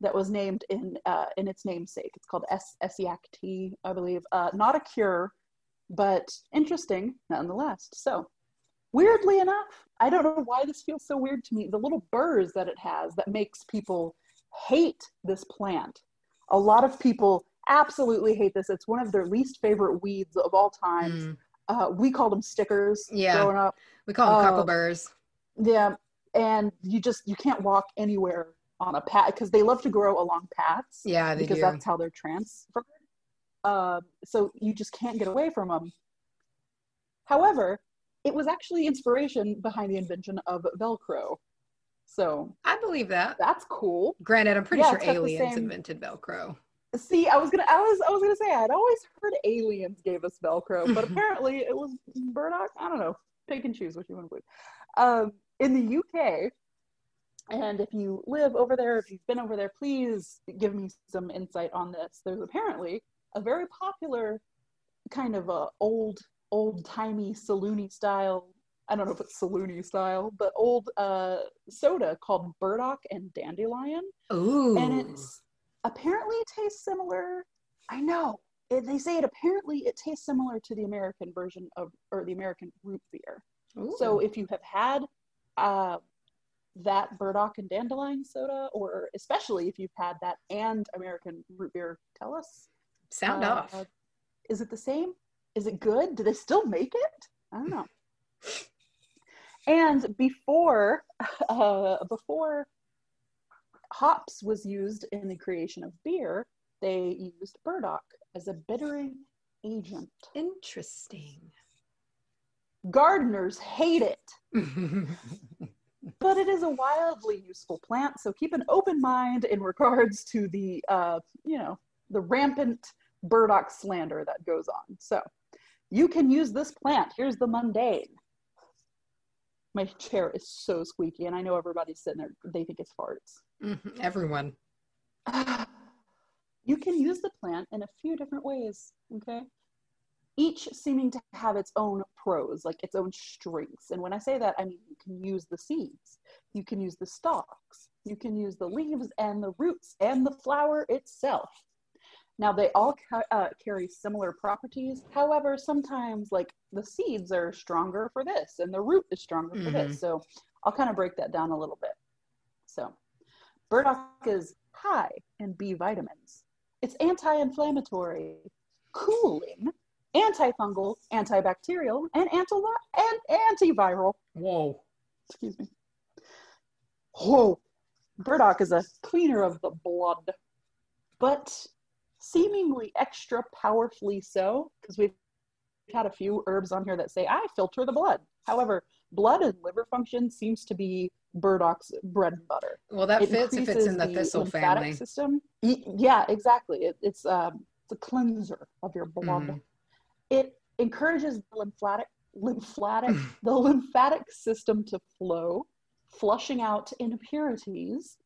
that was named in uh, in its namesake. It's called S Essiac tea, I believe. Uh, not a cure, but interesting nonetheless. So, weirdly enough, I don't know why this feels so weird to me. The little burrs that it has that makes people hate this plant. A lot of people absolutely hate this. It's one of their least favorite weeds of all time. Mm. Uh, we called them stickers Yeah. growing up. We call them Uh, cuckleburrs. Yeah, and you just you can't walk anywhere on a path because they love to grow along paths Yeah, they because do. that's how they're transferred. Um, so you just can't get away from them. However, it was actually inspiration behind the invention of Velcro. So I believe that. that's cool. Granted, I'm pretty Yeah, sure it's got the aliens same- invented Velcro. See, I was gonna, I was, I was gonna say, I'd always heard aliens gave us Velcro, but apparently it was burdock. I don't know. Pick and choose what you want to believe. Um, in the UK, and if you live over there, if you've been over there, please give me some insight on this. There's apparently a very popular kind of a old, old timey saloony style. I don't know if it's saloony style, but old uh, soda called Burdock and Dandelion Ooh. and it's apparently tastes similar. I know they say it apparently it tastes similar to the American version of or the American root beer. Ooh. So if you have had uh, that burdock and dandelion soda, or especially if you've had that and American root beer, tell us. sound Uh, off. Is it the same? Is it good? Do they still make it? I don't know. And before, uh, before hops was used in the creation of beer, they used burdock as a bittering agent. Interesting. Gardeners hate it, but it is a wildly useful plant. So keep an open mind in regards to the, uh, you know, the rampant burdock slander that goes on. So you can use this plant. Here's the mundane. My chair is so squeaky, and I know everybody's sitting there, they think it's farts. Mhm, Everyone. you can use the plant in a few different ways, okay? Each seeming to have its own pros, like its own strengths. And when I say that, I mean you can use the seeds, you can use the stalks, you can use the leaves and the roots and the flower itself. Now, they all ca- uh, carry similar properties. However, sometimes, like the seeds are stronger for this, and the root is stronger for Mhm. this. So, I'll kind of break that down a little bit. So, burdock is high in B vitamins. It's anti-inflammatory, cooling, antifungal, antibacterial, and, anti- and antiviral. Whoa. Excuse me. Whoa, burdock is a cleaner of the blood, but seemingly extra powerfully so, because we've had a few herbs on here that say I filter the blood. However, blood and liver function seems to be burdock's bread and butter. Well, that It fits if it's in the increases thistle family. System. Yeah, exactly. It, it's um, a cleanser of your blood. Mhm. It encourages the lymphatic lymphatic the lymphatic system to flow, flushing out impurities.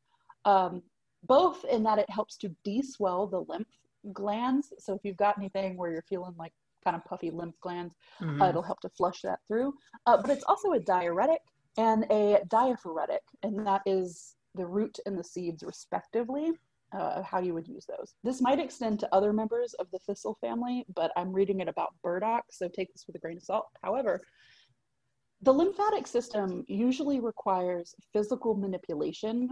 Um, both in that it helps to deswell the lymph glands. So if you've got anything where you're feeling like kind of puffy lymph glands, Mhm. uh, it'll help to flush that through. Uh, but it's also a diuretic and a diaphoretic, and that is the root and the seeds, respectively, uh, how you would use those. This might extend to other members of the thistle family, but I'm reading it about burdock, so take this with a grain of salt. However, the lymphatic system usually requires physical manipulation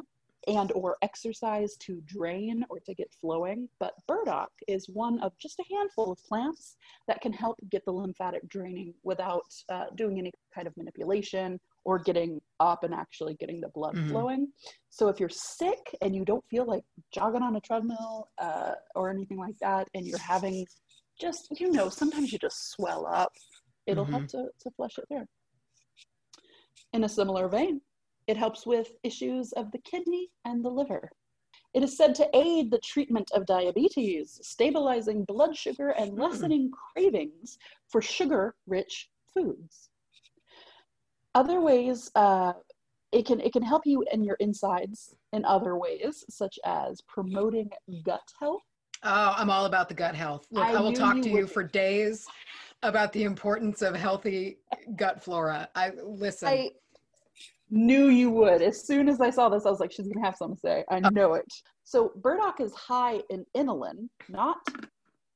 and or exercise to drain or to get flowing but burdock is one of just a handful of plants that can help get the lymphatic draining without uh, doing any kind of manipulation or getting up and actually getting the blood Mhm. flowing. So if you're sick and you don't feel like jogging on a treadmill uh, or anything like that and you're having just you know sometimes you just swell up it'll help to, to flush it there. In a similar vein it helps with issues of the kidney and the liver. It is said to aid the treatment of diabetes, stabilizing blood sugar and lessening cravings for sugar rich foods. Other ways, uh, it, can, it can help you in your insides in other ways, such as promoting gut health. Oh, I'm all about the gut health. Look, I, I will talk you to you for days about the importance of healthy gut flora. I listen. I knew you would. As soon as I saw this, I was like, she's going to have something to say. I know it. So, burdock is high in inulin, not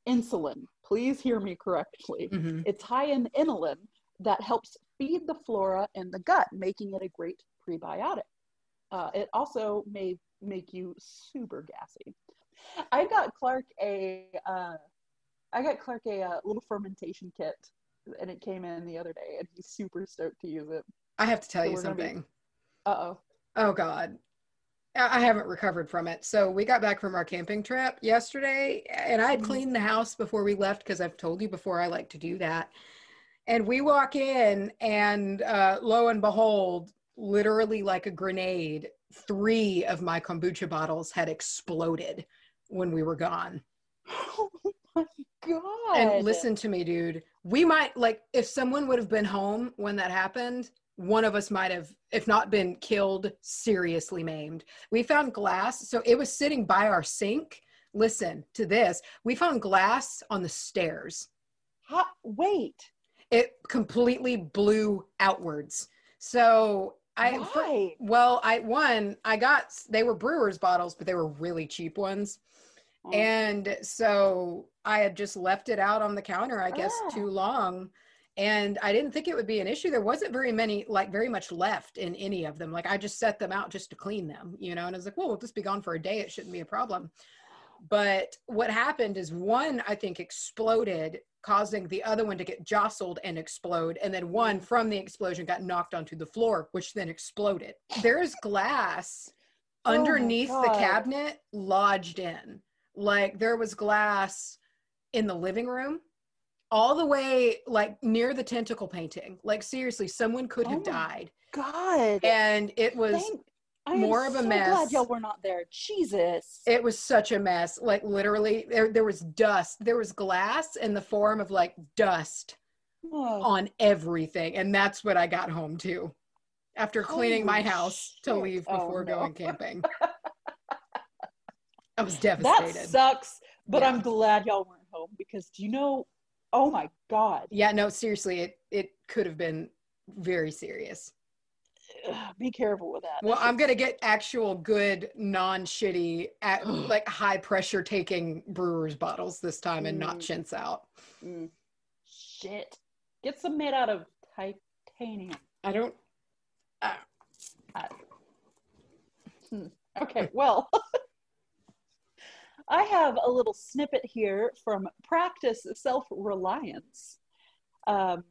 insulin. Please hear me correctly. Mhm. It's high in inulin that helps feed the flora in the gut, making it a great prebiotic. Uh, it also may make you super gassy. I got Clark a, uh, I got Clark a uh, little fermentation kit, and it came in the other day, and he's super stoked to use it. I have to tell So you we're be- something. Uh oh. Oh God. I haven't recovered from it. So we got back from our camping trip yesterday and I had Mhm. cleaned the house before we left because I've told you before I like to do that. And we walk in and uh, lo and behold, literally like a grenade, three of my kombucha bottles had exploded when we were gone. Oh my god. And listen to me, dude. We might like if someone would have been home when that happened, one of us might have, if not been killed, seriously maimed. We found glass, so it was sitting by our sink. Listen to this. We found glass on the stairs. Ha- wait. It completely blew outwards. So I for- well, I one, I got they were brewers bottles, but they were really cheap ones. Oh, And so I had just left it out on the counter, I guess, Ah. too long. And I didn't think it would be an issue. There wasn't very many, like very much left in any of them. Like I just set them out just to clean them, you know, and I was like, well, we'll just be gone for a day. It shouldn't be a problem. But what happened is one, I think, exploded, causing the other one to get jostled and explode. And then one from the explosion got knocked onto the floor, which then exploded. There's glass Oh underneath the cabinet lodged in like there was glass in the living room, all the way like near the tentacle painting. Like seriously, someone could have Oh died, God. and it was Thank- more of a so mess. glad y'all were not there. Jesus. it was such a mess. Like literally, there there was dust. There was glass in the form of like dust Oh, on everything, and that's what I got home to after cleaning my Holy house to shit. leave Oh, before no. going camping. I was devastated. that sucks. But Yeah. I'm glad y'all weren't home because do you know? Oh my God. Yeah, no, seriously, it it could have been very serious. Ugh, Be careful with that. Well, I'm gonna get actual good, non-shitty, at, like high pressure taking brewers bottles this time, and not Mm. chintz out. Mm. Shit. Get some made out of titanium. I don't. Okay, well, I have a little snippet here from Practice Self Reliance. Um,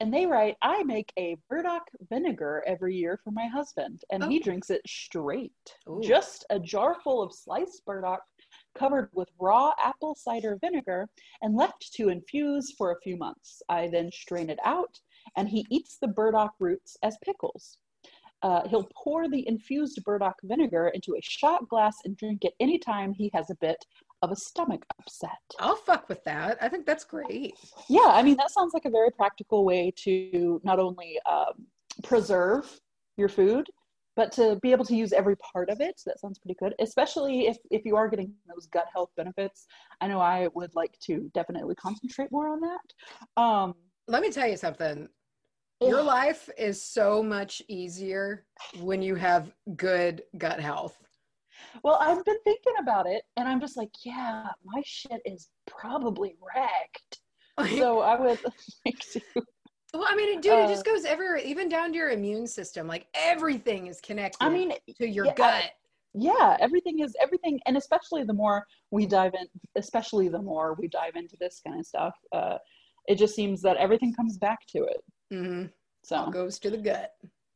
and they write, I make a burdock vinegar every year for my husband, and he Oh. drinks it straight. Ooh. Just a jar full of sliced burdock covered with raw apple cider vinegar and left to infuse for a few months. I then strain it out, and he eats the burdock roots as pickles. Uh, he'll pour the infused burdock vinegar into a shot glass and drink it anytime he has a bit of a stomach upset. I'll fuck with that. I think that's great. Yeah, I mean, that sounds like a very practical way to not only um, preserve your food, but to be able to use every part of it. That sounds pretty good, especially if, if you are getting those gut health benefits. I know I would like to definitely concentrate more on that. Um, Let me tell you something. Your life is so much easier when you have good gut health. well, I've been thinking about it, and I'm just like, yeah, my shit is probably wrecked. So I would like to. well, I mean, dude, it Uh, just goes everywhere, even down to your immune system. Like everything is connected. I mean, to your yeah, gut. yeah everything is everything and especially the more we dive in especially the more we dive into this kind of stuff uh it just seems that everything comes back to it hmm so All goes to the gut.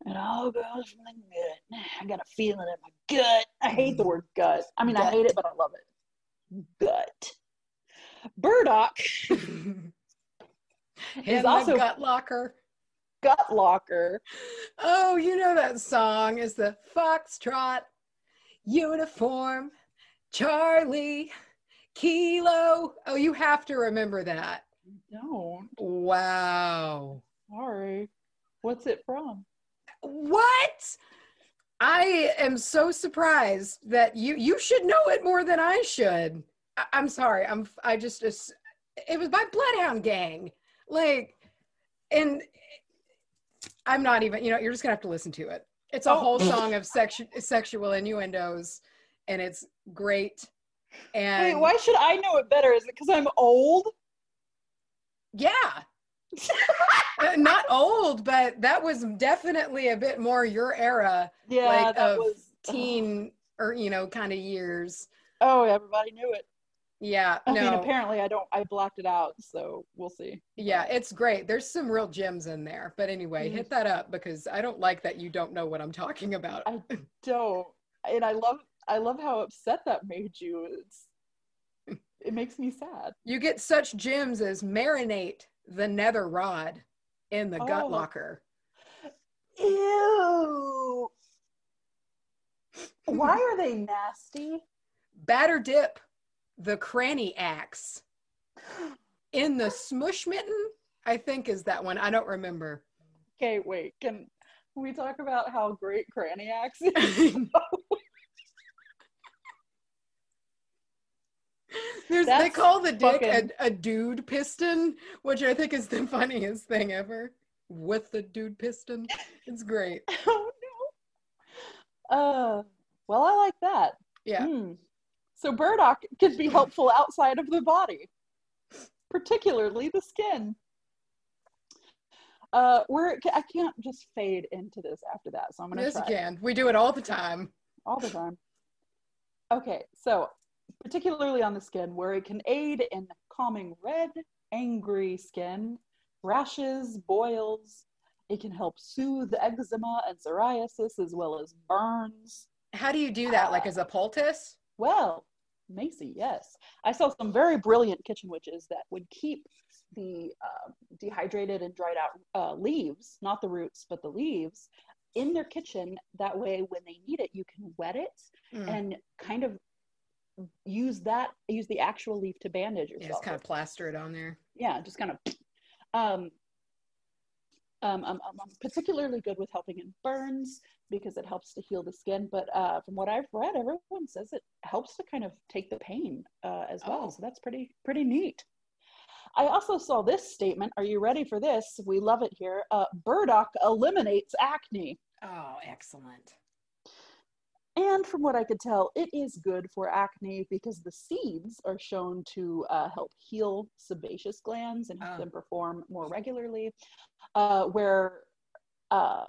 it all goes from the gut i got a feeling in my gut i hate the word gut i mean i hate it but i love it gut burdock And also- gut locker. gut locker Oh, you know that song is the Foxtrot uniform, Charlie, Kilo. Oh, you have to remember that. don't Wow. Sorry what's it from What? I am so surprised that you you should know it more than I should. I, I'm sorry. I'm I just it was by Bloodhound Gang. Like and I'm not even, you know, you're just going to have to listen to it. It's a Oh. whole song of sexu- sexual innuendos and it's great. And wait why should i know it better is it because i'm old yeah. Uh, not old, but that was definitely a bit more your era. yeah like of was teen or you know kind of years oh everybody knew it yeah I no mean, apparently I don't. I blocked it out, so we'll see. yeah it's great there's some real gems in there but anyway Mhm. hit that up because i don't like that you don't know what i'm talking about I don't, and I love. I love how upset that made you. It's. It makes me sad. you get such gems as marinate the nether rod in the gut Oh. locker Ew. Why are they nasty? batter dip the cranny axe in the smush mitten i think is that one i don't remember Okay, wait. Can we talk about how great Cranny Axe is? There's, they call the dick fucking- a, a dude piston, which I think is the funniest thing ever. With the dude piston, it's great. oh no. Uh. Well, I like that. Yeah, Hmm. So burdock can be helpful outside of the body, particularly the skin. Uh, where I can't just fade into this after that, so I'm gonna yes, you can. We do it all the time. all the time. Okay, so particularly on the skin, where it can aid in calming red, angry skin, rashes, boils. It can help soothe eczema and psoriasis as well as burns. How do you do that? Like as a poultice? Well, Macy, yes. I saw some very brilliant kitchen witches that would keep the uh, dehydrated and dried out uh, leaves, not the roots, but the leaves, in their kitchen. That way, when they need it, you can wet it Mm. and kind of use that, use the actual leaf to bandage Yeah, yourself. just kind of plaster it on there. yeah, just kind of. Um, um, um, um, um, particularly good with helping in burns because it helps to heal the skin. But uh, from what I've read, everyone says it helps to kind of take the pain uh, as well. Oh. So that's pretty pretty neat. I also saw this statement. Are you ready for this? We love it here. Uh, burdock eliminates acne. Oh, excellent. And from what I could tell, it is good for acne because the seeds are shown to uh, help heal sebaceous glands and help Oh. them perform more regularly. Uh, where uh,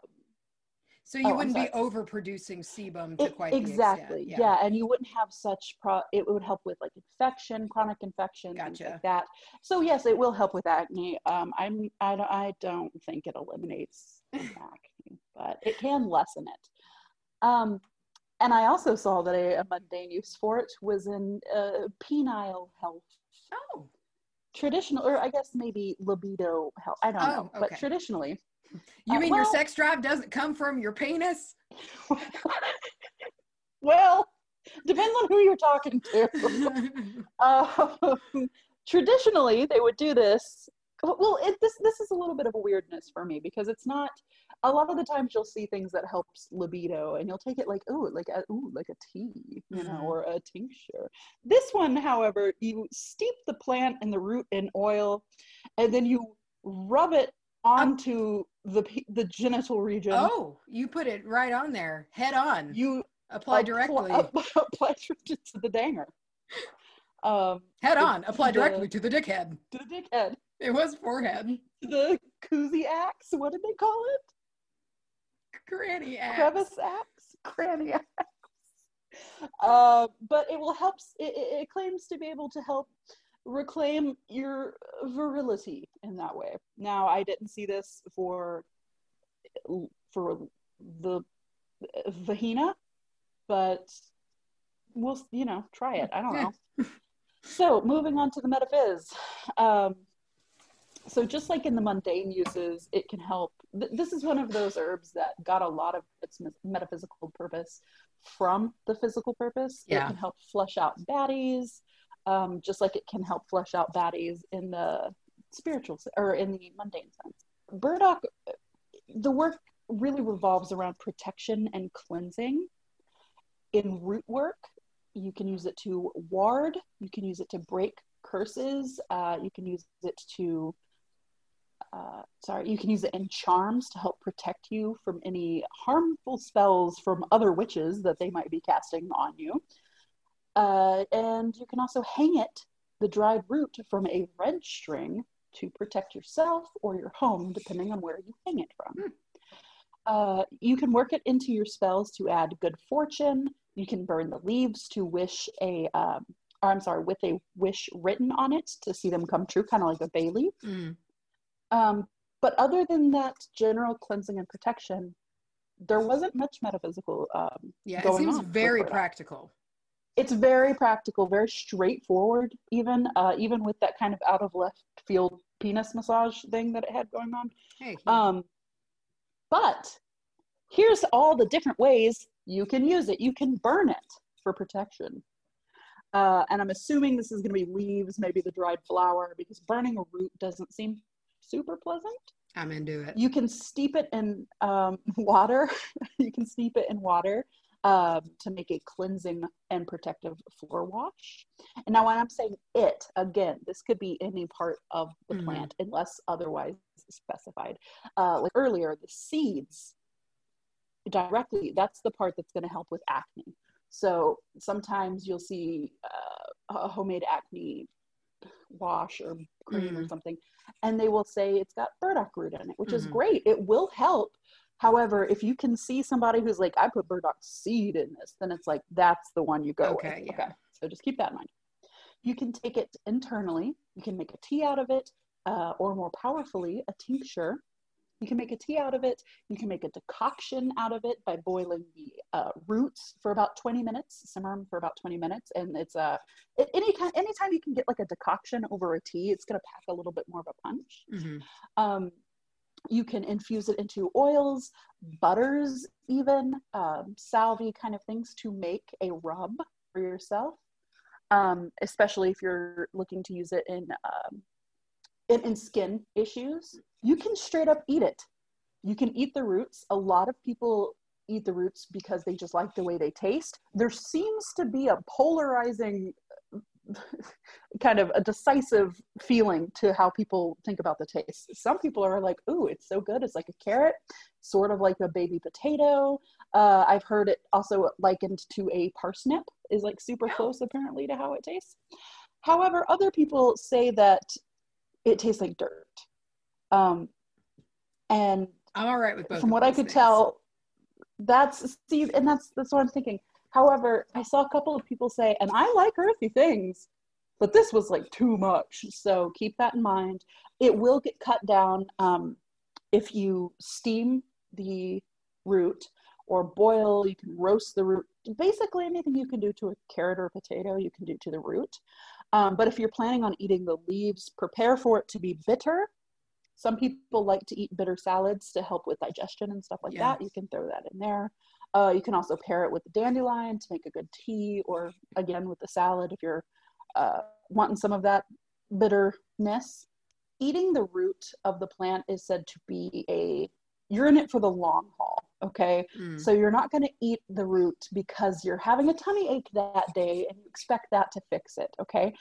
So you Oh, wouldn't be overproducing sebum to it- quite exactly, extent. yeah. and you wouldn't have such pro. It would help with like infection, chronic infection, things Gotcha. like that. So yes, it will help with acne. Um, I'm I don't, I don't think it eliminates acne, but it can lessen it. Um, and I also saw that a, a mundane use for it was in uh, penile health. Oh, Traditional, or I guess maybe libido health. I don't know, Oh, but traditionally, you Uh, mean your sex drive doesn't come from your penis? well, depends on who you're talking to. um, traditionally they would do this well it, this this is a little bit of a weirdness for me because it's not a lot of the times you'll see things that helps libido and you'll take it like oh like a ooh like a tea you know Mhm. or a tincture this one however you steep the plant and the root in oil and then you rub it onto the the genital region oh, you put it right on there, head on. you apply appl- directly. apply directly to the danger um head on. Apply the- directly to the dickhead. to the dickhead It was forehead. the koozie axe. What did they call it? Granny ass. Crevice axe, cranny axe. Uh, but it will help. It, it, it claims to be able to help reclaim your virility in that way. Now, I didn't see this for for the vagina, but we'll you know try it. I don't know. so moving on to the metaphys. Um, so just like in the mundane uses, it can help. Th- this is one of those herbs that got a lot of its metaphysical purpose from the physical purpose. It can help flush out baddies, um, just like it can help flush out baddies in the spiritual or in the mundane sense. Burdock, the work really revolves around protection and cleansing. In root work, you can use it to ward, you can use it to break curses, uh, you can use it to uh, sorry, you can use it in charms to help protect you from any harmful spells from other witches that they might be casting on you. Uh, and you can also hang it, the dried root, from a red string to protect yourself or your home, depending on where you hang it from. Hmm. Uh, you can work it into your spells to add good fortune. You can burn the leaves to wish a, um, or I'm sorry, with a wish written on it to see them come true, kind of like a bay leaf. Mm. Um, but other than that general cleansing and protection, there wasn't much metaphysical. Um, Yeah, it seems very practical. It's very practical, very straightforward. Even uh, even with that kind of out of left field penis massage thing that it had going on. Hey, Um, but here's all the different ways you can use it. You can burn it for protection. Uh, and I'm assuming this is going to be leaves, maybe the dried flower, because burning a root doesn't seem super pleasant. I'm into it. You can steep it in um, water. you can steep it in water um, to make a cleansing and protective floor wash. And now, when I'm saying it, again, this could be any part of the Mhm. plant unless otherwise specified. Uh, like earlier, the seeds directly, that's the part that's going to help with acne. So sometimes you'll see uh, a homemade acne wash or cream or Mhm. something, and they will say it's got burdock root in it, which is Mhm. great. It will help. However, if you can see somebody who's like, I put burdock seed in this, then it's like, that's the one you go Okay, with. yeah. Okay. So just keep that in mind. You can take it internally. You can make a tea out of it, uh, or more powerfully, a tincture. You can make a tea out of it. You can make a decoction out of it by boiling the uh, roots for about 20 minutes, simmer them for about 20 minutes. And it's uh, any kind, anytime you can get like a decoction over a tea, it's going to pack a little bit more of a punch. Mm-hmm. Um, you can infuse it into oils, butters, even um, salvy kind of things to make a rub for yourself. Um, especially if you're looking to use it in, um, in in skin issues. You can straight up eat it. You can eat the roots. A lot of people eat the roots because they just like the way they taste. There seems to be a polarizing kind of a decisive feeling to how people think about the taste. Some people are like, "Ooh, it's so good! It's like a carrot, sort of like a baby potato." Uh, I've heard it also likened to a parsnip. Is like super close apparently to how it tastes. However, other people say that it tastes like dirt. Um, and I'm all right with both. from what I could things. tell, that's see, and that's that's what I'm thinking. However, I saw a couple of people say, and I like earthy things, but this was like too much. So keep that in mind. It will get cut down um, if you steam the root or boil. You can roast the root. Basically, anything you can do to a carrot or a potato, you can do to the root. Um, but if you're planning on eating the leaves, prepare for it to be bitter. Some people like to eat bitter salads to help with digestion and stuff like Yeah. that. You can throw that in there. Uh, you can also pair it with the dandelion to make a good tea, or again with the salad if you're uh, wanting some of that bitterness. Eating the root of the plant is said to be a you're in it for the long haul. Okay, Mm. so you're not going to eat the root because you're having a tummy ache that day and you expect that to fix it. Okay,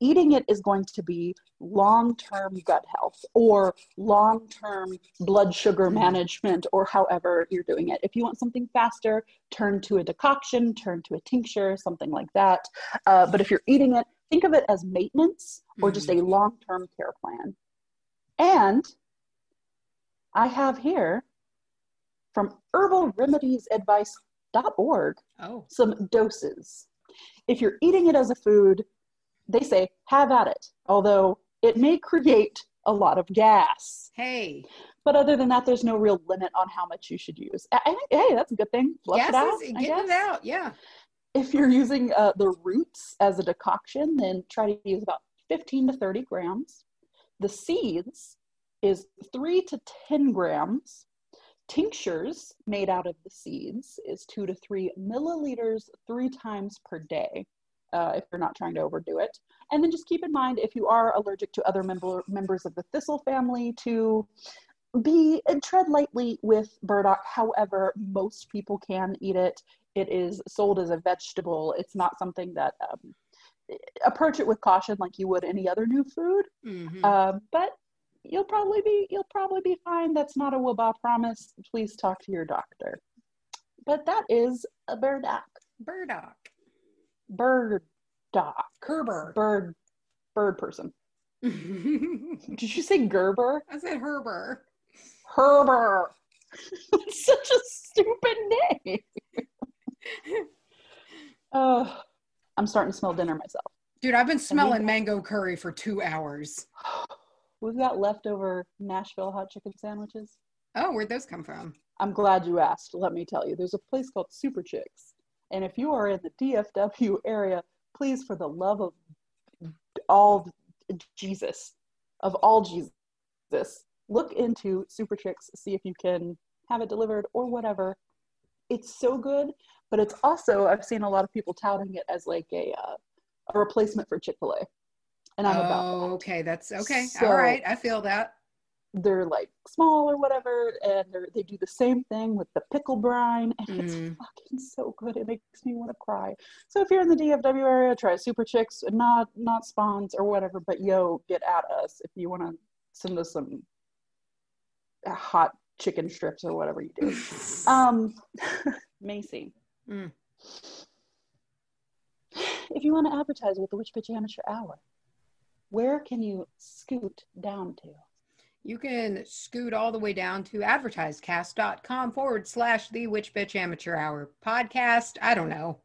eating it is going to be long-term gut health or long-term blood sugar management or however you're doing it. If you want something faster, turn to a decoction, turn to a tincture, something like that. Uh, but if you're eating it, think of it as maintenance or just a long-term care plan. And I have here from herbalremediesadvice.org Oh, some doses. If you're eating it as a food, they say have at it, although it may create a lot of gas. hey, But other than that, there's no real limit on how much you should use. I I think, hey, that's a good thing. Flush gas it out. getting it out. Yeah. If you're using uh, the roots as a decoction, then try to use about 15 to 30 grams. The seeds is three to 10 grams. Tinctures made out of the seeds is two to three milliliters three times per day. Uh, if you're not trying to overdo it. And then just keep in mind if you are allergic to other member, members of the thistle family, to be and tread lightly with burdock. However, most people can eat it. It is sold as a vegetable. It's not something that um, approach it with caution like you would any other new food. Mhm. Um, but you'll probably be you'll probably be fine. That's not a waba promise. Please talk to your doctor. But that is a burdock. Burdock. Burdock. Kerber. Bird. Bird person. Did you say Gerber? I said Herber. Herber. It's such a stupid name. Oh, I'm starting to smell dinner myself. Dude, I've been smelling mango curry for two hours. We've got leftover Nashville hot chicken sandwiches. Oh, where'd those come from? I'm glad you asked. Let me tell you, there's a place called Super Chix. And if you are in the DFW area, please, for the love of all Jesus, of all Jesus, look into Super Chix, see if you can have it delivered or whatever. It's so good, but it's also, I've seen a lot of people touting it as like a, uh, a replacement for Chick fil A. And I'm about oh, that. okay. That's okay. So- All right. I feel that. they're like small or whatever, and they're, they do the same thing with the pickle brine, and it's Mm. fucking so good. It makes me want to cry. So if you're in the DFW area, try Super Chix, not not spawns or whatever, but yo, get at us if you want to send us some uh, hot chicken strips or whatever you do. Um, Macy. Mm. If you want to advertise with the Witch Bitch Amateur Hour, where can you scoot down to? You can scoot all the way down to advertisecast.com forward slash the witch bitch amateur hour podcast. I don't know.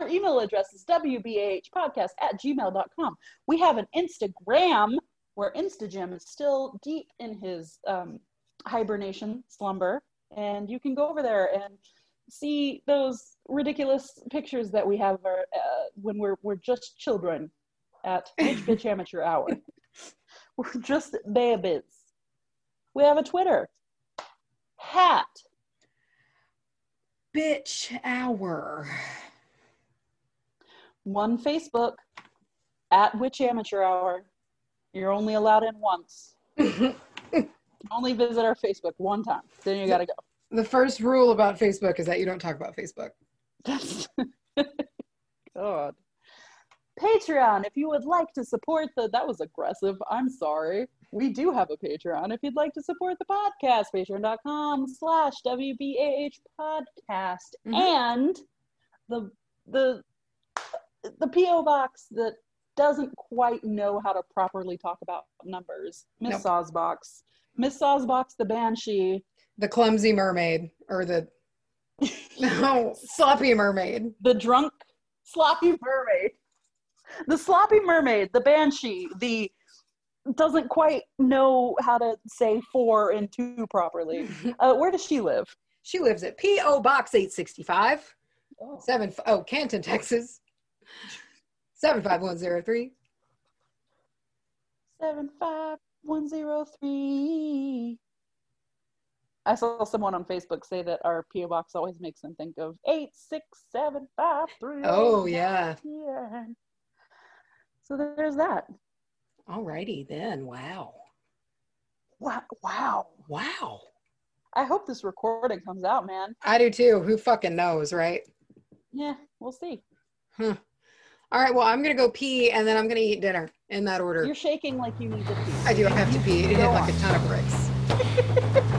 Our email address is wbahpodcast at gmail.com. We have an Instagram where Instagem is still deep in his um, hibernation, slumber, and you can go over there and see those ridiculous pictures that we have our, uh, when we're we're just children at Bitch Bitch Amateur Hour. We're just babies. We have a Twitter. Hat. Bitch hour. One Facebook at Witch Amateur Hour. You're only allowed in once. only visit our Facebook one time. Then you gotta go. The first rule about Facebook is that you don't talk about Facebook. That's God. Patreon, if you would like to support the that was aggressive. I'm sorry. We do have a Patreon. If you'd like to support the podcast, patreon.com slash WBAH podcast. Mhm. And the the the P.O. box that doesn't quite know how to properly talk about numbers. Miss Nope. Sawsbox. Miss Sawsbox the Banshee. The clumsy mermaid or the no sloppy mermaid. the drunk sloppy mermaid the sloppy mermaid the banshee the doesn't quite know how to say four and two properly uh, where does she live She lives at P.O. Box 865, oh. seven, oh, Canton, Texas. 75103. 75103 i saw someone on facebook say that our po box always makes them think of 86753 Oh, yeah. yeah so there's that Alrighty then. Wow. wow wow Wow. i hope this recording comes out man I do too. Who fucking knows, right? yeah we'll see Huh. All right. Well, I'm going to go pee and then I'm going to eat dinner in that order. You're shaking like you need to pee. I do I have to pee. It hit like a ton of bricks.